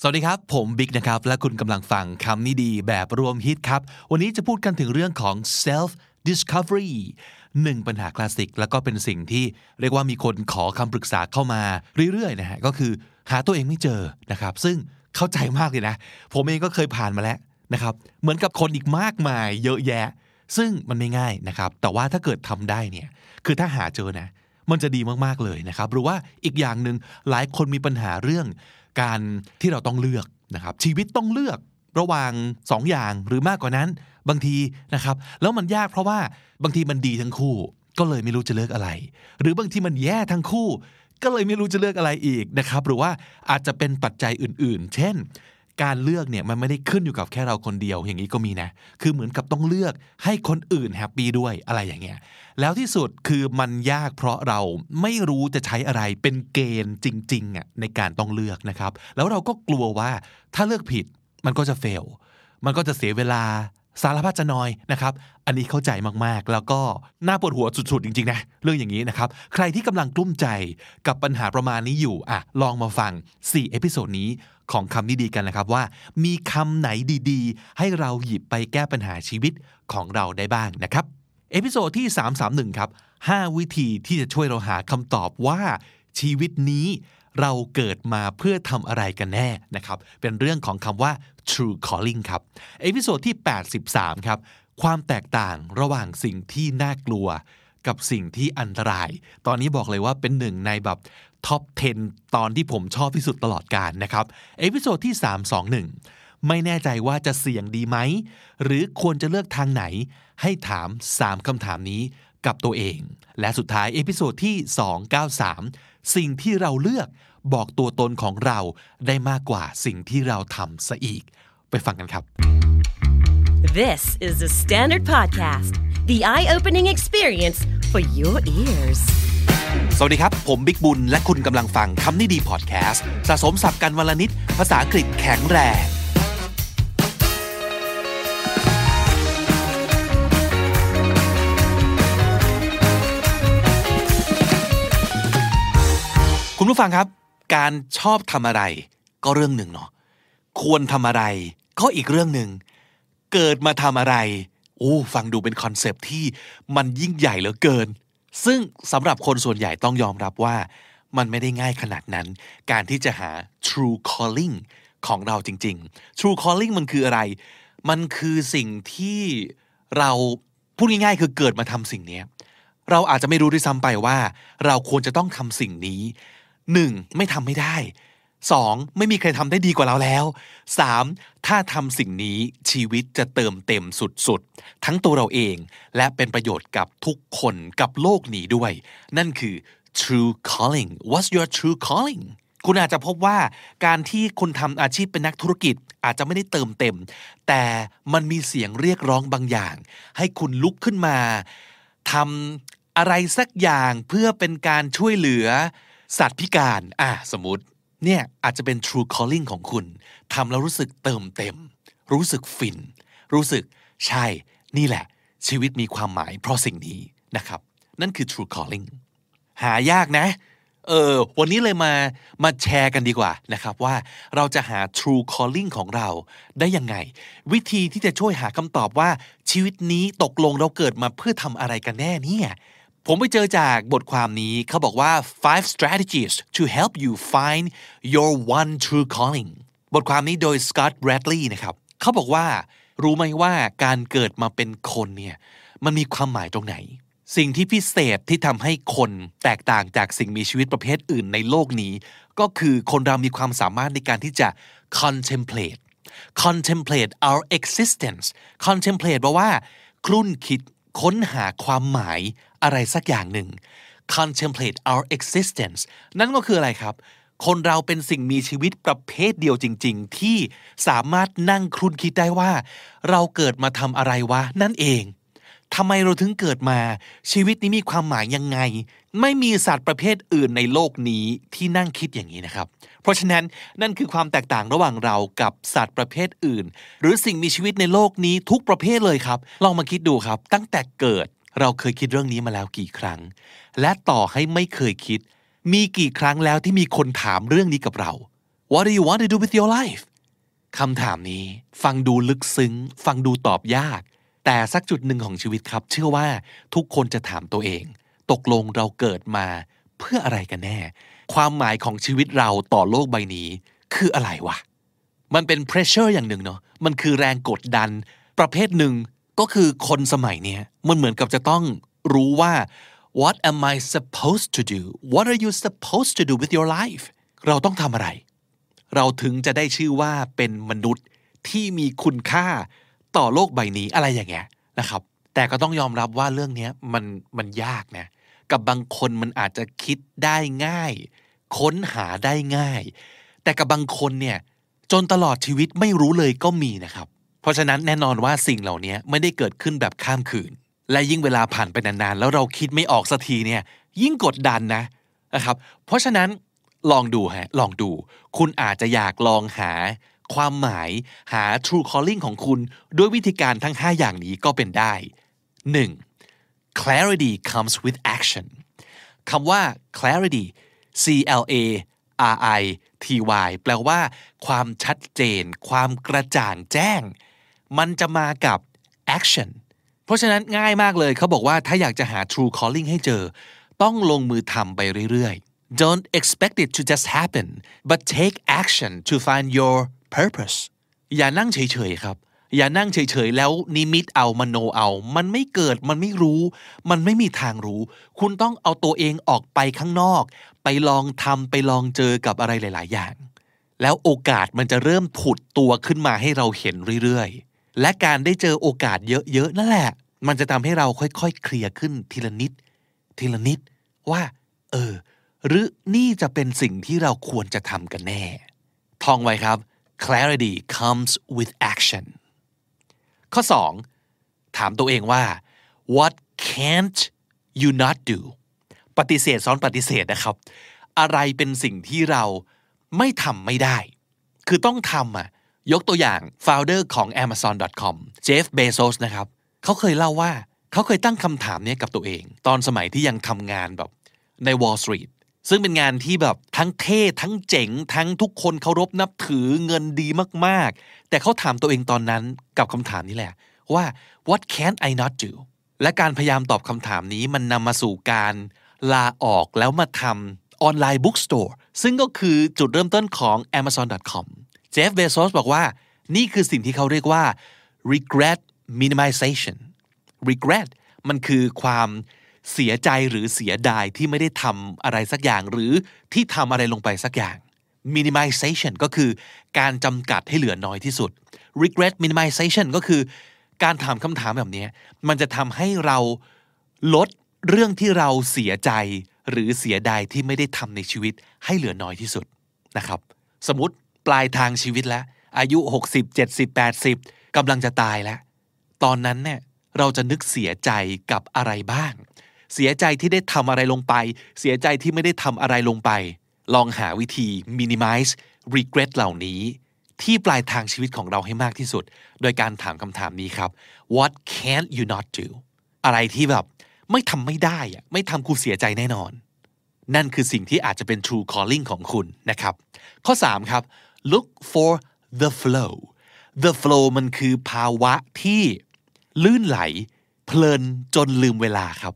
สวัสดีครับ ผมบิ๊กนะครับ และคุณกำลังฟังคำนี้ดีแบบรวมฮิตครับ วันนี้จะพูดกันถึงเรื่องของ self discovery หนึ่งปัญหาคลาสสิก แล้วก็เป็นสิ่งที่เรียกว่ามีคนขอคำปรึกษาเข้ามาเรื่อยๆนะฮะก็คือหาตัวเองไม่เจอนะครับ ซึ่งเข้าใจมากเลยนะ ผมเองก็เคยผ่านมาแล้วนะครับ เหมือนกับคนอีกมากมายเยอะแยะ ซึ่งมันไม่ง่ายนะครับ แต่ว่าถ้าเกิดทำได้เนี่ย คือถ้าหาเจอนะ มันจะดีมากๆเลยนะครับ หรือว่าอีกอย่างหนึ่งหลายคนมีปัญหาเรื่อง การที่เราต้องเลือกนะครับ ชีวิตต้องเลือกระหว่าง2ออย่างหรือมากกว่านั้นบางทีนะครับ แล้วมันยากเพราะว่าบางทีมันดีทั้งคู่ ก็เลยไม่รู้จะเลือกอะไร หรือบางทีมันแย่ทั้งคู่ ก็เลยไม่รู้จะเลือกอะไรอีกนะครับ หรือว่าอาจจะเป็นปัจจัยอื่น ๆ เช่น การเลือกเนี่ยมันไม่ได้ขึ้นอยู่กับแค่เราคนเดียวอย่างนี้ก็มีนะ คือเหมือนกับต้องเลือกให้คนอื่นแฮปปี้ด้วยอะไรอย่างเงี้ยแล้วที่สุดคือมันยากเพราะเราไม่รู้จะใช้อะไรเป็นเกณฑ์จริงๆอะในการต้องเลือกนะครับ แล้วเราก็กลัวว่าถ้าเลือกผิดมันก็จะ fail มันก็จะเสียเวลาสารพัดจะนอยนะครับ อันนี้เข้าใจมากๆ แล้วก็น่าปวดหัวสุด ๆ จริง ๆ นะ เรื่องอย่างนี้นะครับ ใครที่กำลังกลุ้มใจกับปัญหาประมาณนี้อยู่อะลองมาฟัง 4 episode นี้ ของคำนี้ดีกันนะครับว่า มีคำไหนดีๆ ให้เราหยิบไปแก้ปัญหาชีวิตของเราได้บ้างนะครับ episode ที่ 331 ครับ 5 วิธีที่จะช่วยเราหาคำตอบว่าชีวิตนี้เราเกิดมาเพื่อทำอะไรกันแน่นะครับ เป็นเรื่องของคำว่า true calling ครับ episode ที่ 83 ครับ ความแตกต่างระหว่างสิ่งที่น่ากลัว กับสิ่งที่อันตราย ตอนนี้บอกเลยว่าเป็นหนึ่งในแบบ top 10 ตอนที่ผมชอบที่สุดตลอดกาลนะครับ episode ที่ 321 ไม่แน่ใจว่าจะเสี่ยงดีไหม หรือควรจะเลือกทางไหน ให้ถาม 3คำถามนี้กับตัวเอง และสุดท้าย episode ที่ 293 สิ่งที่เราเลือกบอกตัวตนของเราได้มากกว่าสิ่งที่เราทำซะอีก ไปฟังกันครับ This is the Standard Podcast, the eye opening experience for your ears. สวัสดีครับ ผมบิ๊กบุญ และคุณกำลังฟังคำนี้ดีพอดแคสต์สะสมศัพท์กันวันละนิด ภาษาอังกฤษแข็งแรง คุณผู้ฟังครับ การชอบทำอะไรก็เรื่องหนึ่งเนาะควรทำอะไรก็อีกเรื่องหนึ่ง เกิดมาทำอะไรโอ้ฟังดูเป็นคอนเซปที่มันยิ่งใหญ่เหลือเกิน ซึ่งสำหรับคนส่วนใหญ่ต้องยอมรับว่ามันไม่ได้ง่ายขนาดนั้น การที่จะหา true calling ของเราจริง ๆ true calling มันคืออะไร มันคือสิ่งที่เราพูดง่ายๆคือเกิดมาทำสิ่งนี้เราอาจจะไม่รู้ด้วยซ้ำไปว่า เราควรจะต้องทำสิ่งนี้หนึ่งไม่ทำไม่ได้ สองไม่มีใครทำได้ดีกว่าเราแล้วสามถ้าทำสิ่งนี้ชีวิตจะเติมเต็มสุดๆ ทั้งตัวเราเอง และเป็นประโยชน์กับทุกคนกับโลกนี้ด้วย นั่นคือ true calling what's your true calling คุณอาจจะพบว่าการที่คุณทำอาชีพเป็นนักธุรกิจอาจจะไม่ได้เติมเต็ม แต่มันมีเสียงเรียกร้องบางอย่าง ให้คุณลุกขึ้นมาทำอะไรสักอย่างเพื่อเป็นการช่วยเหลือสัตว์พิการ อะสมมติ เนี่ยอาจจะเป็น true calling ของคุณทำแล้วรู้สึกเติมเต็ม รู้สึกฟิน รู้สึกใช่ นี่แหละ ชีวิตมีความหมายเพราะสิ่งนี้นะครับ นั่นคือ true calling หายากนะ เออ วันนี้เลยมา มาแชร์กันดีกว่านะครับว่าเราจะหา true calling ของเราได้ยังไง วิธีที่จะช่วยหาคำตอบว่าชีวิตนี้ตกลงเราเกิดมาเพื่อทำอะไรกันแน่เนี่ย ผมไปเจอจากบทความนี้เขาบอกว่า five strategies to help you find your one true calling บทความนี้โดย Scott Bradley นะครับเขาบอกว่า รู้ไหมว่าการเกิดมาเป็นคนเนี่ยมันมีความหมายตรงไหน สิ่งที่พิเศษที่ทำให้คนแตกต่างจากสิ่งมีชีวิตประเภทอื่นในโลกนี้ ก็คือคนเรามีความสามารถในการที่จะ contemplate contemplate our existence contemplate แปลว่าคลุ่นคิดค้นหาความหมาย อะไรสักอย่างหนึ่ง contemplate our existence นั่นก็คืออะไรครับ คนเราเป็นสิ่งมีชีวิตประเภทเดียวจริง ๆ ที่สามารถนั่งครุ่นคิดได้ว่า เราเกิดมาทำอะไรวะ นั่นเองทำไมเราถึงเกิดมา ชีวิตนี้มีความหมายยังไง ไม่มีสัตว์ประเภทอื่นในโลกนี้ที่นั่งคิดอย่างนี้นะครับ เพราะฉะนั้นนั่นคือความแตกต่างระหว่างเรากับสัตว์ประเภทอื่น หรือสิ่งมีชีวิตในโลกนี้ทุกประเภทเลยครับ ลองมาคิดดูครับ ตั้งแต่เกิด เราเคยคิดเรื่องนี้มาแล้วกี่ครั้ง และต่อให้ไม่เคยคิด มีกี่ครั้งแล้วที่มีคนถามเรื่องนี้กับเรา what do you want to do with your life คำถามนี้ฟังดูลึกซึ้ง ฟังดูตอบยาก แต่สักจุดหนึ่งของชีวิตครับ เชื่อว่าทุกคนจะถามตัวเอง ตกลงเราเกิดมาเพื่ออะไรกันแน่ ความหมายของชีวิตเราต่อโลกใบนี้ คืออะไรวะ มันเป็น pressure อย่างหนึ่งเนาะมันคือแรงกดดัน ประเภทหนึ่ง ก็คือคนสมัยเนี้ยมันเหมือนกับจะต้องรู้ว่า what am I supposed to do what are you supposed to do with your life เราต้องทำอะไร เราถึงจะได้ชื่อว่าเป็นมนุษย์ที่มีคุณค่าต่อโลกใบนี้อะไรอย่างเงี้ยนะครับ แต่ก็ต้องยอมรับว่าเรื่องนี้มันมันยากนะกับบางคนมันอาจจะคิดได้ง่าย ค้นหาได้ง่าย แต่กับบางคนเนี่ยจนตลอดชีวิตไม่รู้เลยก็มีนะครับ เพราะฉะนั้นแน่นอนว่าสิ่งเหล่านี้ไม่ได้เกิดขึ้นแบบข้ามคืน และยิ่งเวลาผ่านไปนานๆ แล้วเราคิดไม่ออกสักทีเนี่ยยิ่งกดดันนะนะครับเพราะฉะนั้นลองดูฮะลองดู คุณอาจจะอยากลองหาความหมายหา true calling ของคุณ ด้วยวิธีการทั้ง 5 อย่างนี้ก็เป็นได้ 1. clarity comes with action คำว่า clarity C L A R I T Y แปลว่า ความชัดเจน ความกระจ่างแจ้ง มันจะมากับ action เพราะฉะนั้นง่ายมากเลยเขาบอกว่าถ้าอยากจะหา true calling ให้เจอ ต้องลงมือทำไปเรื่อยๆ don't expect it to just happen but take action to find your purpose อย่านั่งเฉยๆครับอย่านั่งเฉยๆ แล้วนิมิตเอามโนเอา มันไม่เกิด มันไม่รู้ มันไม่มีทางรู้ คุณต้องเอาตัวเองออกไปข้างนอก ไปลองทำไปลองเจอกับอะไรหลาย ๆ อย่าง แล้วโอกาสมันจะเริ่มผุดตัวขึ้นมาให้เราเห็นเรื่อยๆ และการได้เจอโอกาสเยอะๆนั่นแหละ มันจะทำให้เราค่อยๆเคลียร์ขึ้นทีละนิด ทีละนิดว่า เออ หรือนี่จะเป็นสิ่งที่เราควรจะทำกันแน่ ท่องไว้ครับ clarity comes with action ข้อ 2 ถามตัวเองว่า what can't you not do ปฏิเสธซ้อนปฏิเสธนะครับ อะไรเป็นสิ่งที่เราไม่ทำไม่ได้ คือต้องทำอะ ยกตัวอย่าง founder ของ amazon.com Jeff Bezos นะครับเขาเคยเล่าว่าเขาเคยตั้งคำถามนี้กับตัวเอง ตอนสมัยที่ยังทำงานแบบใน Wall Street ซึ่งเป็นงานที่แบบทั้งเท่ทั้งเจ๋ง ทั้งทุกคนเคารพนับถือเงินดีมากๆ แต่เขาถามตัวเองตอนนั้นกับคำถามนี้แหละ ว่า what can I not do และการพยายามตอบคำถามนี้มันนำมาสู่การลาออกแล้วมาทำ online bookstore ซึ่งก็คือจุดเริ่มต้นของ amazon.com Jeff Bezos บอกว่านี่คือสิ่งที่เขาเรียกว่า regret minimization regret มันคือความเสียใจหรือเสียดายที่ไม่ได้ทำอะไรสักอย่าง หรือที่ทำอะไรลงไปสักอย่าง minimization ก็คือการจำกัดให้เหลือน้อยที่สุด regret minimization ก็คือ การถามคำถามแบบนี้ มันจะทำให้เราลดเรื่องที่เราเสียใจ หรือเสียดายที่ไม่ได้ทำในชีวิตให้เหลือน้อยที่สุดนะครับ สมมติ ปลายทางชีวิตแล้ว อายุ 60 70 80กำลังจะตายแล้ว ตอนนั้นเนี่ยเราจะนึกเสียใจกับอะไรบ้าง เสียใจที่ได้ทำอะไรลงไป เสียใจที่ไม่ได้ทำอะไรลงไป ลองหาวิธี minimize regret เหล่านี้ ที่ปลายทางชีวิตของเราให้มากที่สุด โดยการถามคำถามนี้ครับ what can't you not do อะไรที่แบบไม่ทำไม่ได้อะไม่ทำคุณเสียใจแน่นอน นั่นคือสิ่งที่อาจจะเป็น true calling ของคุณนะครับ ข้อ 3 ครับ look for the flow the flow มันคือภาวะที่ลื่นไหล เพลินจนลืมเวลาครับ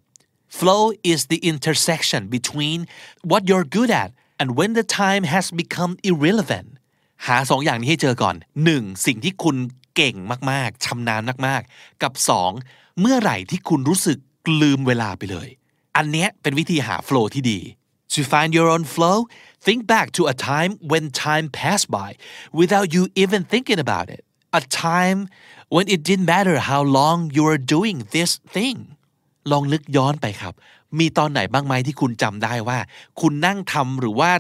flow is the intersection between what you're good at and when the time has become irrelevant หาสองอย่างนี้ให้เจอก่อน 1. สิ่งที่คุณเก่งมากๆชำนาญมากๆ กับ 2. เมื่อไหร่ที่คุณรู้สึกลืมเวลาไปเลย อันเนี้ยเป็นวิธีหา flow ที่ดี To find your own flow think back to a time when time passed by without you even thinking about it a time when it didn't matter how long you were doing this thing ลองนึกย้อนไปครับ มีตอนไหนบ้างไหมที่คุณจำได้ว่า คุณนั่งทำหรือว่า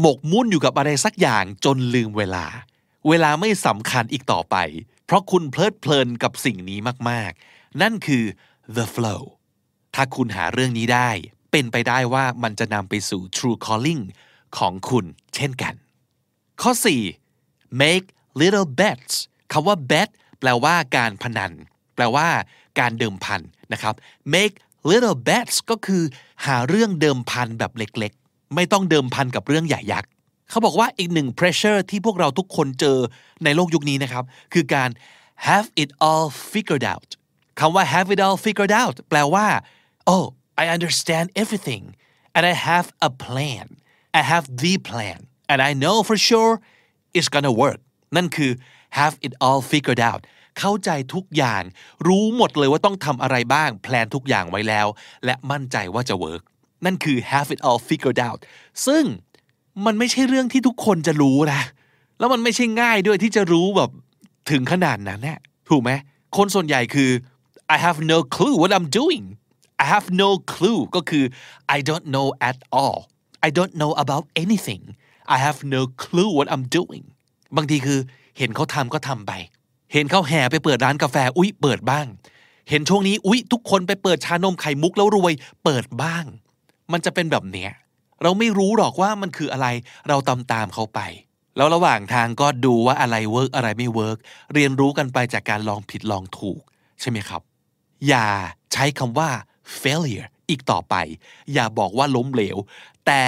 หมกมุ่นอยู่กับอะไรสักอย่างจนลืมเวลา เวลาไม่สำคัญอีกต่อไป เพราะคุณเพลิดเพลินกับสิ่งนี้มากๆ นั่นคือ the flow ถ้าคุณหาเรื่องนี้ได้ เป็นไปได้ว่ามันจะนำไปสู่ true calling ของคุณเช่นกัน ข้อ 4 make little bets คำว่า bet แปลว่าการพนัน แปลว่าการเดิมพันนะครับ make little bets ก็คือหาเรื่องเดิมพันแบบเล็กๆ ไม่ต้องเดิมพันกับเรื่องใหญ่ยักษ์เขาบอกว่าอีกหนึ่ง pressure ที่พวกเราทุกคนเจอในโลกยุคนี้นะครับ คือการ have it all figured out คำว่า have it all figured out แปลว่า oh I understand everything and I have a plan I have the plan and I know for sure it's gonna work นั่นคือ have it all figured out เข้าใจทุกอย่าง รู้หมดเลยว่าต้องทำอะไรบ้าง แพลนทุกอย่างไว้แล้ว และมั่นใจว่าจะเวิร์กนั่นคือ have it all figured out ซึ่งมันไม่ใช่เรื่องที่ทุกคนจะรู้นะ แล้วมันไม่ใช่ง่ายด้วยที่จะรู้แบบถึงขนาดนั้นแนะถูกไหม คนส่วนใหญ่คือ I have no clue what I'm doing I have no clue ก็คือ I don't know at all I don't know about anything I have no clue what I'm doing บางทีคือเห็นเขาทำก็ทำไป เห็นเขาแห่ไปเปิดร้านกาแฟ อุ๊ย เปิดบ้าง เห็นช่วงนี้ อุ๊ย ทุกคนไปเปิดชานมไข่มุกแล้วรวย เปิดบ้าง มันจะเป็นแบบเนี้ย เราไม่รู้หรอกว่ามันคืออะไร เราตามตามเขาไป แล้วระหว่างทางก็ดูว่าอะไร work อะไรไม่ work เรียนรู้กันไปจากการลองผิดลองถูก ใช่ไหมครับ อย่าใช้คำว่า failure อีกต่อไป อย่าบอกว่าล้มเหลว แต่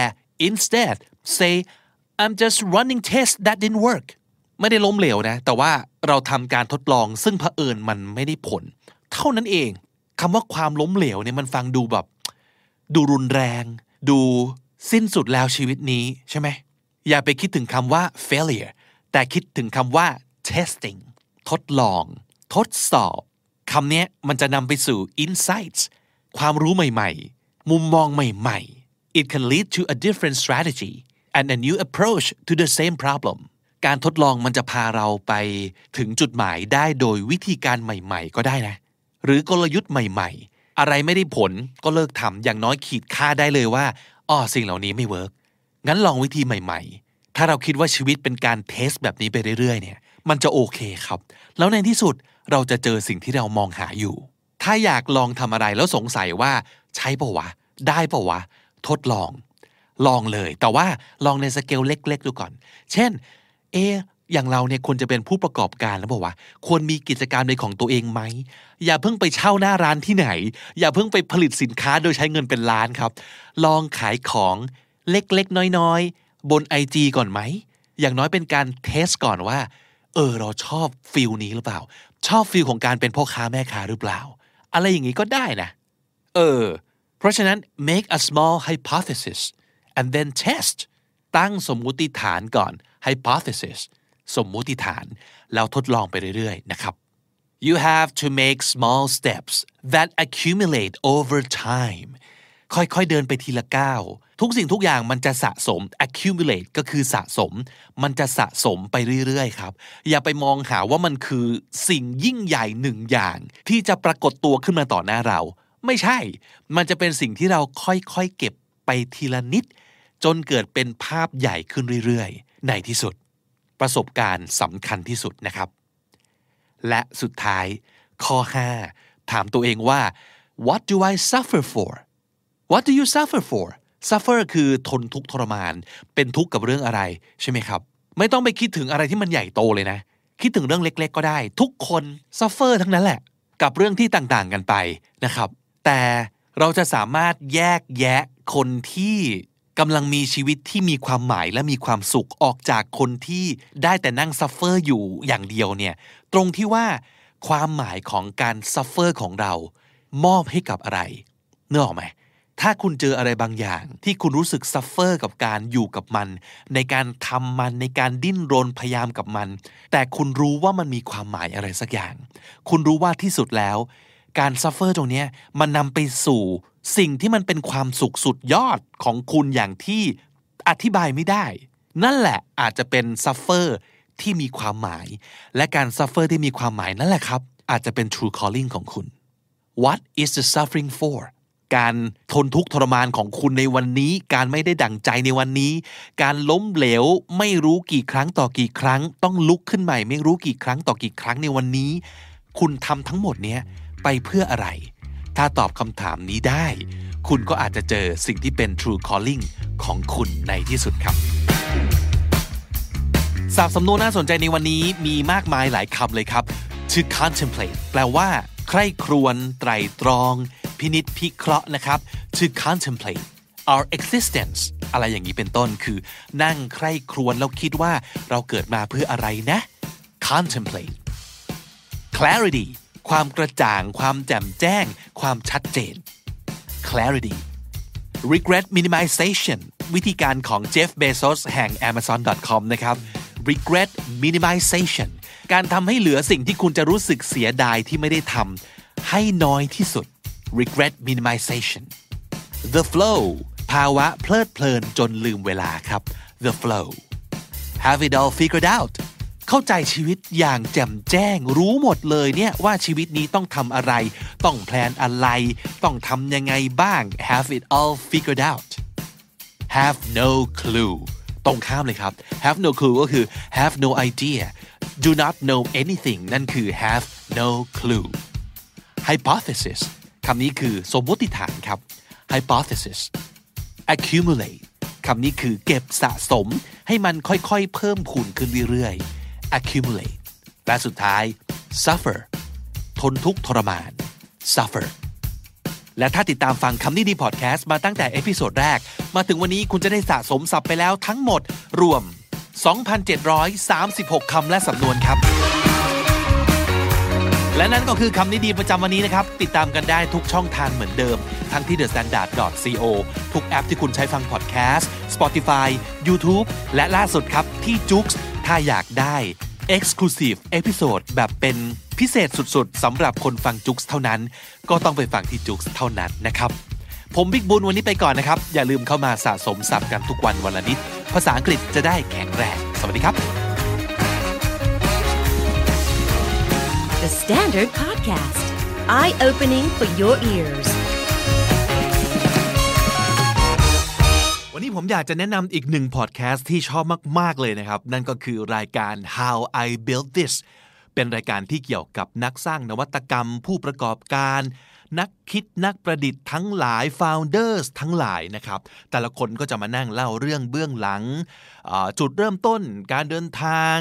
instead say I'm just running tests that didn't work ไม่ได้ล้มเหลวนะ แต่ว่าเราทำการทดลองซึ่งเผอิญมันไม่ได้ผล เท่านั้นเองคำว่าความล้มเหลวเนี่ยมันฟังดูแบบ ดูรุนแรง ดูสิ้นสุดแล้วชีวิตนี้ใช่ไหม อย่าไปคิดถึงคำว่า failure แต่คิดถึงคำว่า testing ทดลอง ทดสอบคำนี้มันจะนำไปสู่ insights ความรู้ใหม่ๆ มุมมองใหม่ๆ it can lead to a different strategy and a new approach to the same problem การทดลองมันจะพาเราไปถึงจุดหมายได้โดยวิธีการใหม่ๆ ก็ได้นะ หรือกลยุทธ์ใหม่ๆ อะไรไม่ได้ผลก็เลิกทำอย่างน้อยขีดฆ่าได้เลยว่าอ๋อสิ่งเหล่านี้ไม่ work งั้นลองวิธีใหม่ๆ ถ้าเราคิดว่าชีวิตเป็นการ test แบบนี้ไปเรื่อยๆ เนี่ย มันจะโอเคครับ แล้วในที่สุดเราจะเจอสิ่งที่เรามองหาอยู่ ถ้าอยากลองทำอะไรแล้วสงสัยว่าใช่ปะวะ ได้ปะวะ ทดลอง ลองเลย แต่ว่าลองในสเกลเล็ก ๆ ดูก่อน เช่น เออย่างเราเนี่ยควรจะเป็นผู้ประกอบการแล้วบอกว่า ควรมีกิจการในของตัวเองไหม อย่าเพิ่งไปเช่าหน้าร้านที่ไหน อย่าเพิ่งไปผลิตสินค้าโดยใช้เงินเป็นล้านครับ ลองขายของเล็กๆ น้อยๆ บน IG ก่อนไหม อย่างน้อยเป็นการ test ก่อนว่า เออเราชอบ feel นี้หรือเปล่า ชอบ feel ของการเป็นพ่อค้าแม่ค้าหรือเปล่า อะไรอย่างนี้ก็ได้นะ เออ เพราะฉะนั้น make a small hypothesis and then test ตั้งสมมุติฐานก่อน hypothesis สมมุติฐานแล้วทดลองไปเรื่อยๆนะครับ you have to make small steps that accumulate over time ค่อยๆเดินไปทีละก้าวทุกสิ่งทุกอย่างมันจะสะสม accumulate ก็คือสะสม มันจะสะสมไปเรื่อยๆครับ อย่าไปมองหาว่ามันคือสิ่งยิ่งใหญ่หนึ่งอย่าง ที่จะปรากฏตัวขึ้นมาต่อหน้าเรา ไม่ใช่ มันจะเป็นสิ่งที่เราค่อยๆเก็บไปทีละนิด จนเกิดเป็นภาพใหญ่ขึ้นเรื่อยๆ ในที่สุด ประสบการณ์สำคัญที่สุดนะครับ และสุดท้าย ข้อ 5 ถามตัวเองว่า what do I suffer for what do you suffer for suffer คือทนทุกข์ทรมาน เป็นทุกข์กับเรื่องอะไรใช่ไหมครับ ไม่ต้องไปคิดถึงอะไรที่มันใหญ่โตเลยนะ คิดถึงเรื่องเล็ก ๆ ก็ได้ ทุกคน suffer ทั้งนั้นแหละ กับเรื่องที่ต่างๆกันไปนะครับ แต่เราจะสามารถแยกแยะคนที่กำลังมีชีวิตที่มีความหมายและมีความสุขออกจากคนที่ได้แต่นั่ง suffer อยู่อย่างเดียวเนี่ยตรงที่ว่าความหมายของการ suffer ของเรา มอบให้กับอะไรเนื้อออกไหมถ้าคุณเจออะไรบางอย่าง ที่คุณรู้สึก suffer กับการอยู่กับมัน ในการทำมันในการดิ้นรนพยายามกับมัน แต่คุณรู้ว่ามันมีความหมายอะไรสักอย่าง คุณรู้ว่าที่สุดแล้ว การ suffer ตรงนี้มันนำไปสู่สิ่งที่มันเป็นความสุขสุดยอดของคุณอย่างที่อธิบายไม่ได้ นั่นแหละอาจจะเป็น suffer ที่มีความหมาย และการ suffer ที่มีความหมายนั่นแหละครับ อาจจะเป็น true calling ของคุณ What is the suffering for การทนทุกข์ทรมานของคุณในวันนี้ การไม่ได้ดั่งใจในวันนี้ การล้มเหลวไม่รู้กี่ครั้งต่อกี่ครั้ง ต้องลุกขึ้นใหม่ ไม่รู้กี่ครั้งต่อกี่ครั้งในวันนี้ คุณทำทั้งหมดเนี้ย ไปเพื่ออะไร ถ้าตอบคำถามนี้ได้ คุณก็อาจจะเจอสิ่งที่เป็น true calling ของคุณในที่สุดครับศัพท์สำนวนน่าสนใจในวันนี้มีมากมายหลายคำเลยครับ to contemplate แปลว่า ใคร่ครวญไตรตรอง พินิษพิเคราะห์นะครับ to contemplate our existence อะไรอย่างนี้เป็นต้นคือ นั่งใคร่ครวญแล้วคิดว่าเราเกิดมาเพื่ออะไรนะ contemplate clarity ความกระจ่าง ความแจ่มแจ้ง ความชัดเจน clarity regret minimization วิธีการของเจฟเบโซสแห่ง amazon.com นะครับ regret minimization การทำให้เหลือสิ่งที่คุณจะรู้สึกเสียดายที่ไม่ได้ทำให้น้อยที่สุด regret minimization the flow ภาวะเพลิดเพลินจนลืมเวลาครับ the flow have it all figured out เข้าใจชีวิตอย่างแจ่มแจ้ง รู้หมดเลยเนี่ยว่าชีวิตนี้ต้องทำอะไร ต้องแพลนอะไร ต้องทำยังไงบ้าง have it all figured out have no clue ตรงข้ามเลยครับ have no clue ก็คือ have no idea do not know anything นั่นคือ have no clue hypothesis คำนี้คือสมมติฐานครับ hypothesis accumulate คำนี้คือเก็บสะสมให้มันค่อยๆ เพิ่มพูนขึ้นเรื่อยๆ accumulate และสุดท้าย suffer ทนทุกข์ทรมาน suffer และถ้าติดตามฟังคำนี้ดีพอดแคสต์มาตั้งแต่ episode แรก มาถึงวันนี้คุณจะได้สะสมศัพท์ไปแล้วทั้งหมดรวม 2,736 คำและสำนวนครับ และนั่นก็คือคำนี้ดีประจำวันนี้นะครับ ติดตามกันได้ทุกช่องทางเหมือนเดิม ทั้งที่ thestandard.co ทุกแอปที่คุณใช้ฟังพอดแคสต์ Spotify YouTube และล่าสุดครับที่ j o o x ถ้าอยากได้ Exclusive Episode แบบเป็นพิเศษสุดๆสำหรับคนฟังจุกเท่านั้น ก็ต้องไปฟังที่จุกเท่านั้นนะครับผมบิ๊กบุญวันนี้ไปก่อนนะครับ อย่าลืมเข้ามาสะสมศัพท์กันทุกวันวันละนิด ภาษาอังกฤษจะได้แข็งแรง สวัสดีครับ The Standard Podcast, eye opening for your ears. วันนี้ผมอยากจะแนะนำอีกหนึ่งพอดแคสต์ที่ชอบมาก ๆ เลยนะครับ นั่นก็คือรายการ How I Built This เป็นรายการที่เกี่ยวกับนักสร้างนวัตกรรม ผู้ประกอบการ นักคิดนักประดิษฐ์ทั้งหลาย founders ทั้งหลายนะครับ แต่ละคนก็จะมานั่งเล่าเรื่องเบื้องหลัง จุดเริ่มต้น การเดินทาง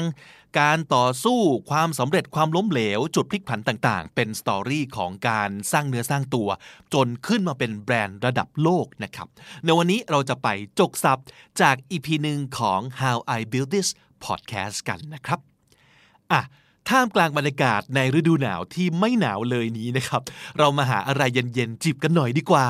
การต่อสู้ความสำเร็จความล้มเหลว จุดพลิกผันต่างๆ เป็นสตอรี่ของการสร้างเนื้อสร้างตัว จนขึ้นมาเป็นแบรนด์ระดับโลกนะครับ ในวันนี้เราจะไปจกศัพท์จาก EP หนึ่งของ How I Built This Podcast กันนะครับอะท่ามกลางบรรยากาศในฤดูหนาวที่ไม่หนาวเลยนี้นะครับ เรามาหาอะไรเย็นๆจิบกันหน่อยดีกว่า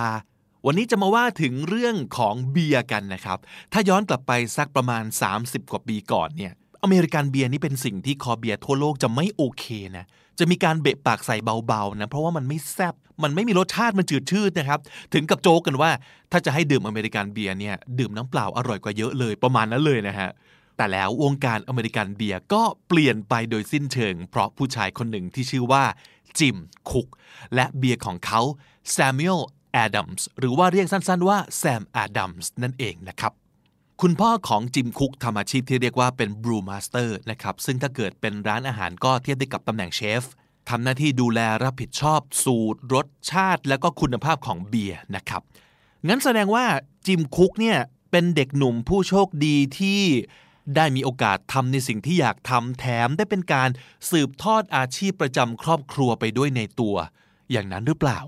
วันนี้จะมาว่าถึงเรื่องของเบียร์กันนะครับ ถ้าย้อนกลับไปสักประมาณ 30 กว่าปีก่อนเนี่ย American beer นี่เป็นสิ่งที่คอเบียร์ทั่วโลกจะไม่โอเคนะจะมีการเบะปากใส่เบาๆนะเพราะว่ามันไม่แซบมันไม่มีรสชาติมันจืดชืดนะครับ ถึงกับโจกกันว่า ถ้าจะให้ดื่ม American beer เนี่ยดื่มน้ำเปล่าอร่อยกว่าเยอะเลยประมาณนั้นเลยนะฮะแต่แล้ววงการ American beer ก็เปลี่ยนไปโดยสิ้นเชิง เพราะผู้ชายคนหนึ่งที่ชื่อว่าจิมคุก และเบียร์ของเขา Samuel Adams หรือว่าเรียกสั้นๆว่า Sam Adams นั่นเองนะครับ คุณพ่อของจิมคุกทำอาชีพที่เรียกว่าเป็น brewmaster นะครับซึ่งถ้าเกิดเป็นร้านอาหารก็เทียบได้กับตำแหน่งเชฟทำหน้าที่ดูแลรับผิดชอบสูตรรสชาติ และก็คุณภาพของเบียร์นะครับงั้นแสดงว่าจิมคุกเนี่ยเป็นเด็กหนุ่มผู้โชคดีที่ได้มีโอกาสทำในสิ่งที่อยากทำแถมได้เป็นการสืบทอดอาชีพประจำครอบครัวไปด้วยในตัว อย่างนั้นหรือเปล่า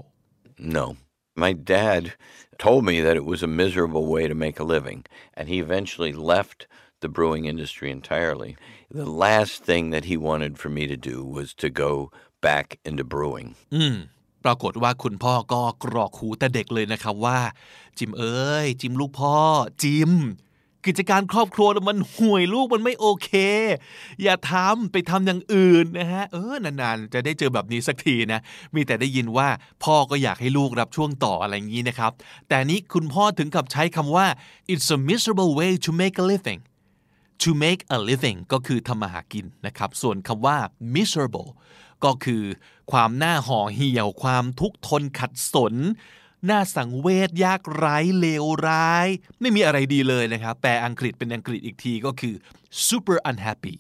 No. My dad told me that it was a miserable way to make a living, and he eventually left the brewing industry entirely. The last thing that he wanted for me to do was to go back into brewing. อืม ปรากฏว่าคุณพ่อก็กรอกหูแต่เด็กเลยนะครับว่า จิมเอ้ย จิมลูกพ่อ จิม กิจการครอบครัวมันห่วยลูกมันไม่โอเค อย่าทำไปทำอย่างอื่นนะฮะเออนานๆ จะได้เจอแบบนี้สักทีนะ มีแต่ได้ยินว่าพ่อก็อยากให้ลูกรับช่วงต่ออะไรอย่างนี้นะครับ แต่นี้คุณพ่อถึงกับใช้คำว่า it's a miserable way to make a living to make a living ก็คือทำมาหากินนะครับ ส่วนคำว่า miserable ก็คือความหน้าห่อเหี่ยว ความทุกข์ทนขัดสน น้าสังเวชยากไร้เลวร้าย ไม่มีอะไรดีเลยนะครับแปลอังกฤษเป็นอังกฤษอีกทีก็คือ super unhappy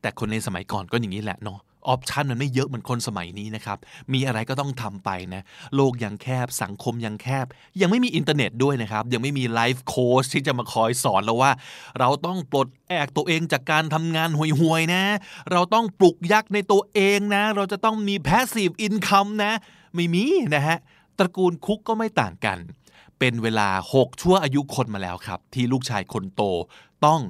แต่คนในสมัยก่อนก็อย่างนี้แหละเนาะออปชันมันไม่เยอะเหมือนคนสมัยนี้นะครับ มีอะไรก็ต้องทำไปนะ โลกยังแคบ สังคมยังแคบ ยังไม่มีอินเทอร์เน็ตด้วยนะครับ ยังไม่มี life coach ที่จะมาคอยสอนเราว่า เราต้องปลดแอกตัวเองจากการทำงานห่วยๆนะ เราต้องปลุกยักษ์ในตัวเองนะ เราจะต้องมี passive income นะ ไม่มีนะฮะ ตระกูลคุกก็ไม่ต่างกัน เป็นเวลา 6 ชั่วอายุคนมาแล้วครับ ที่ลูกชายคนโตต้อง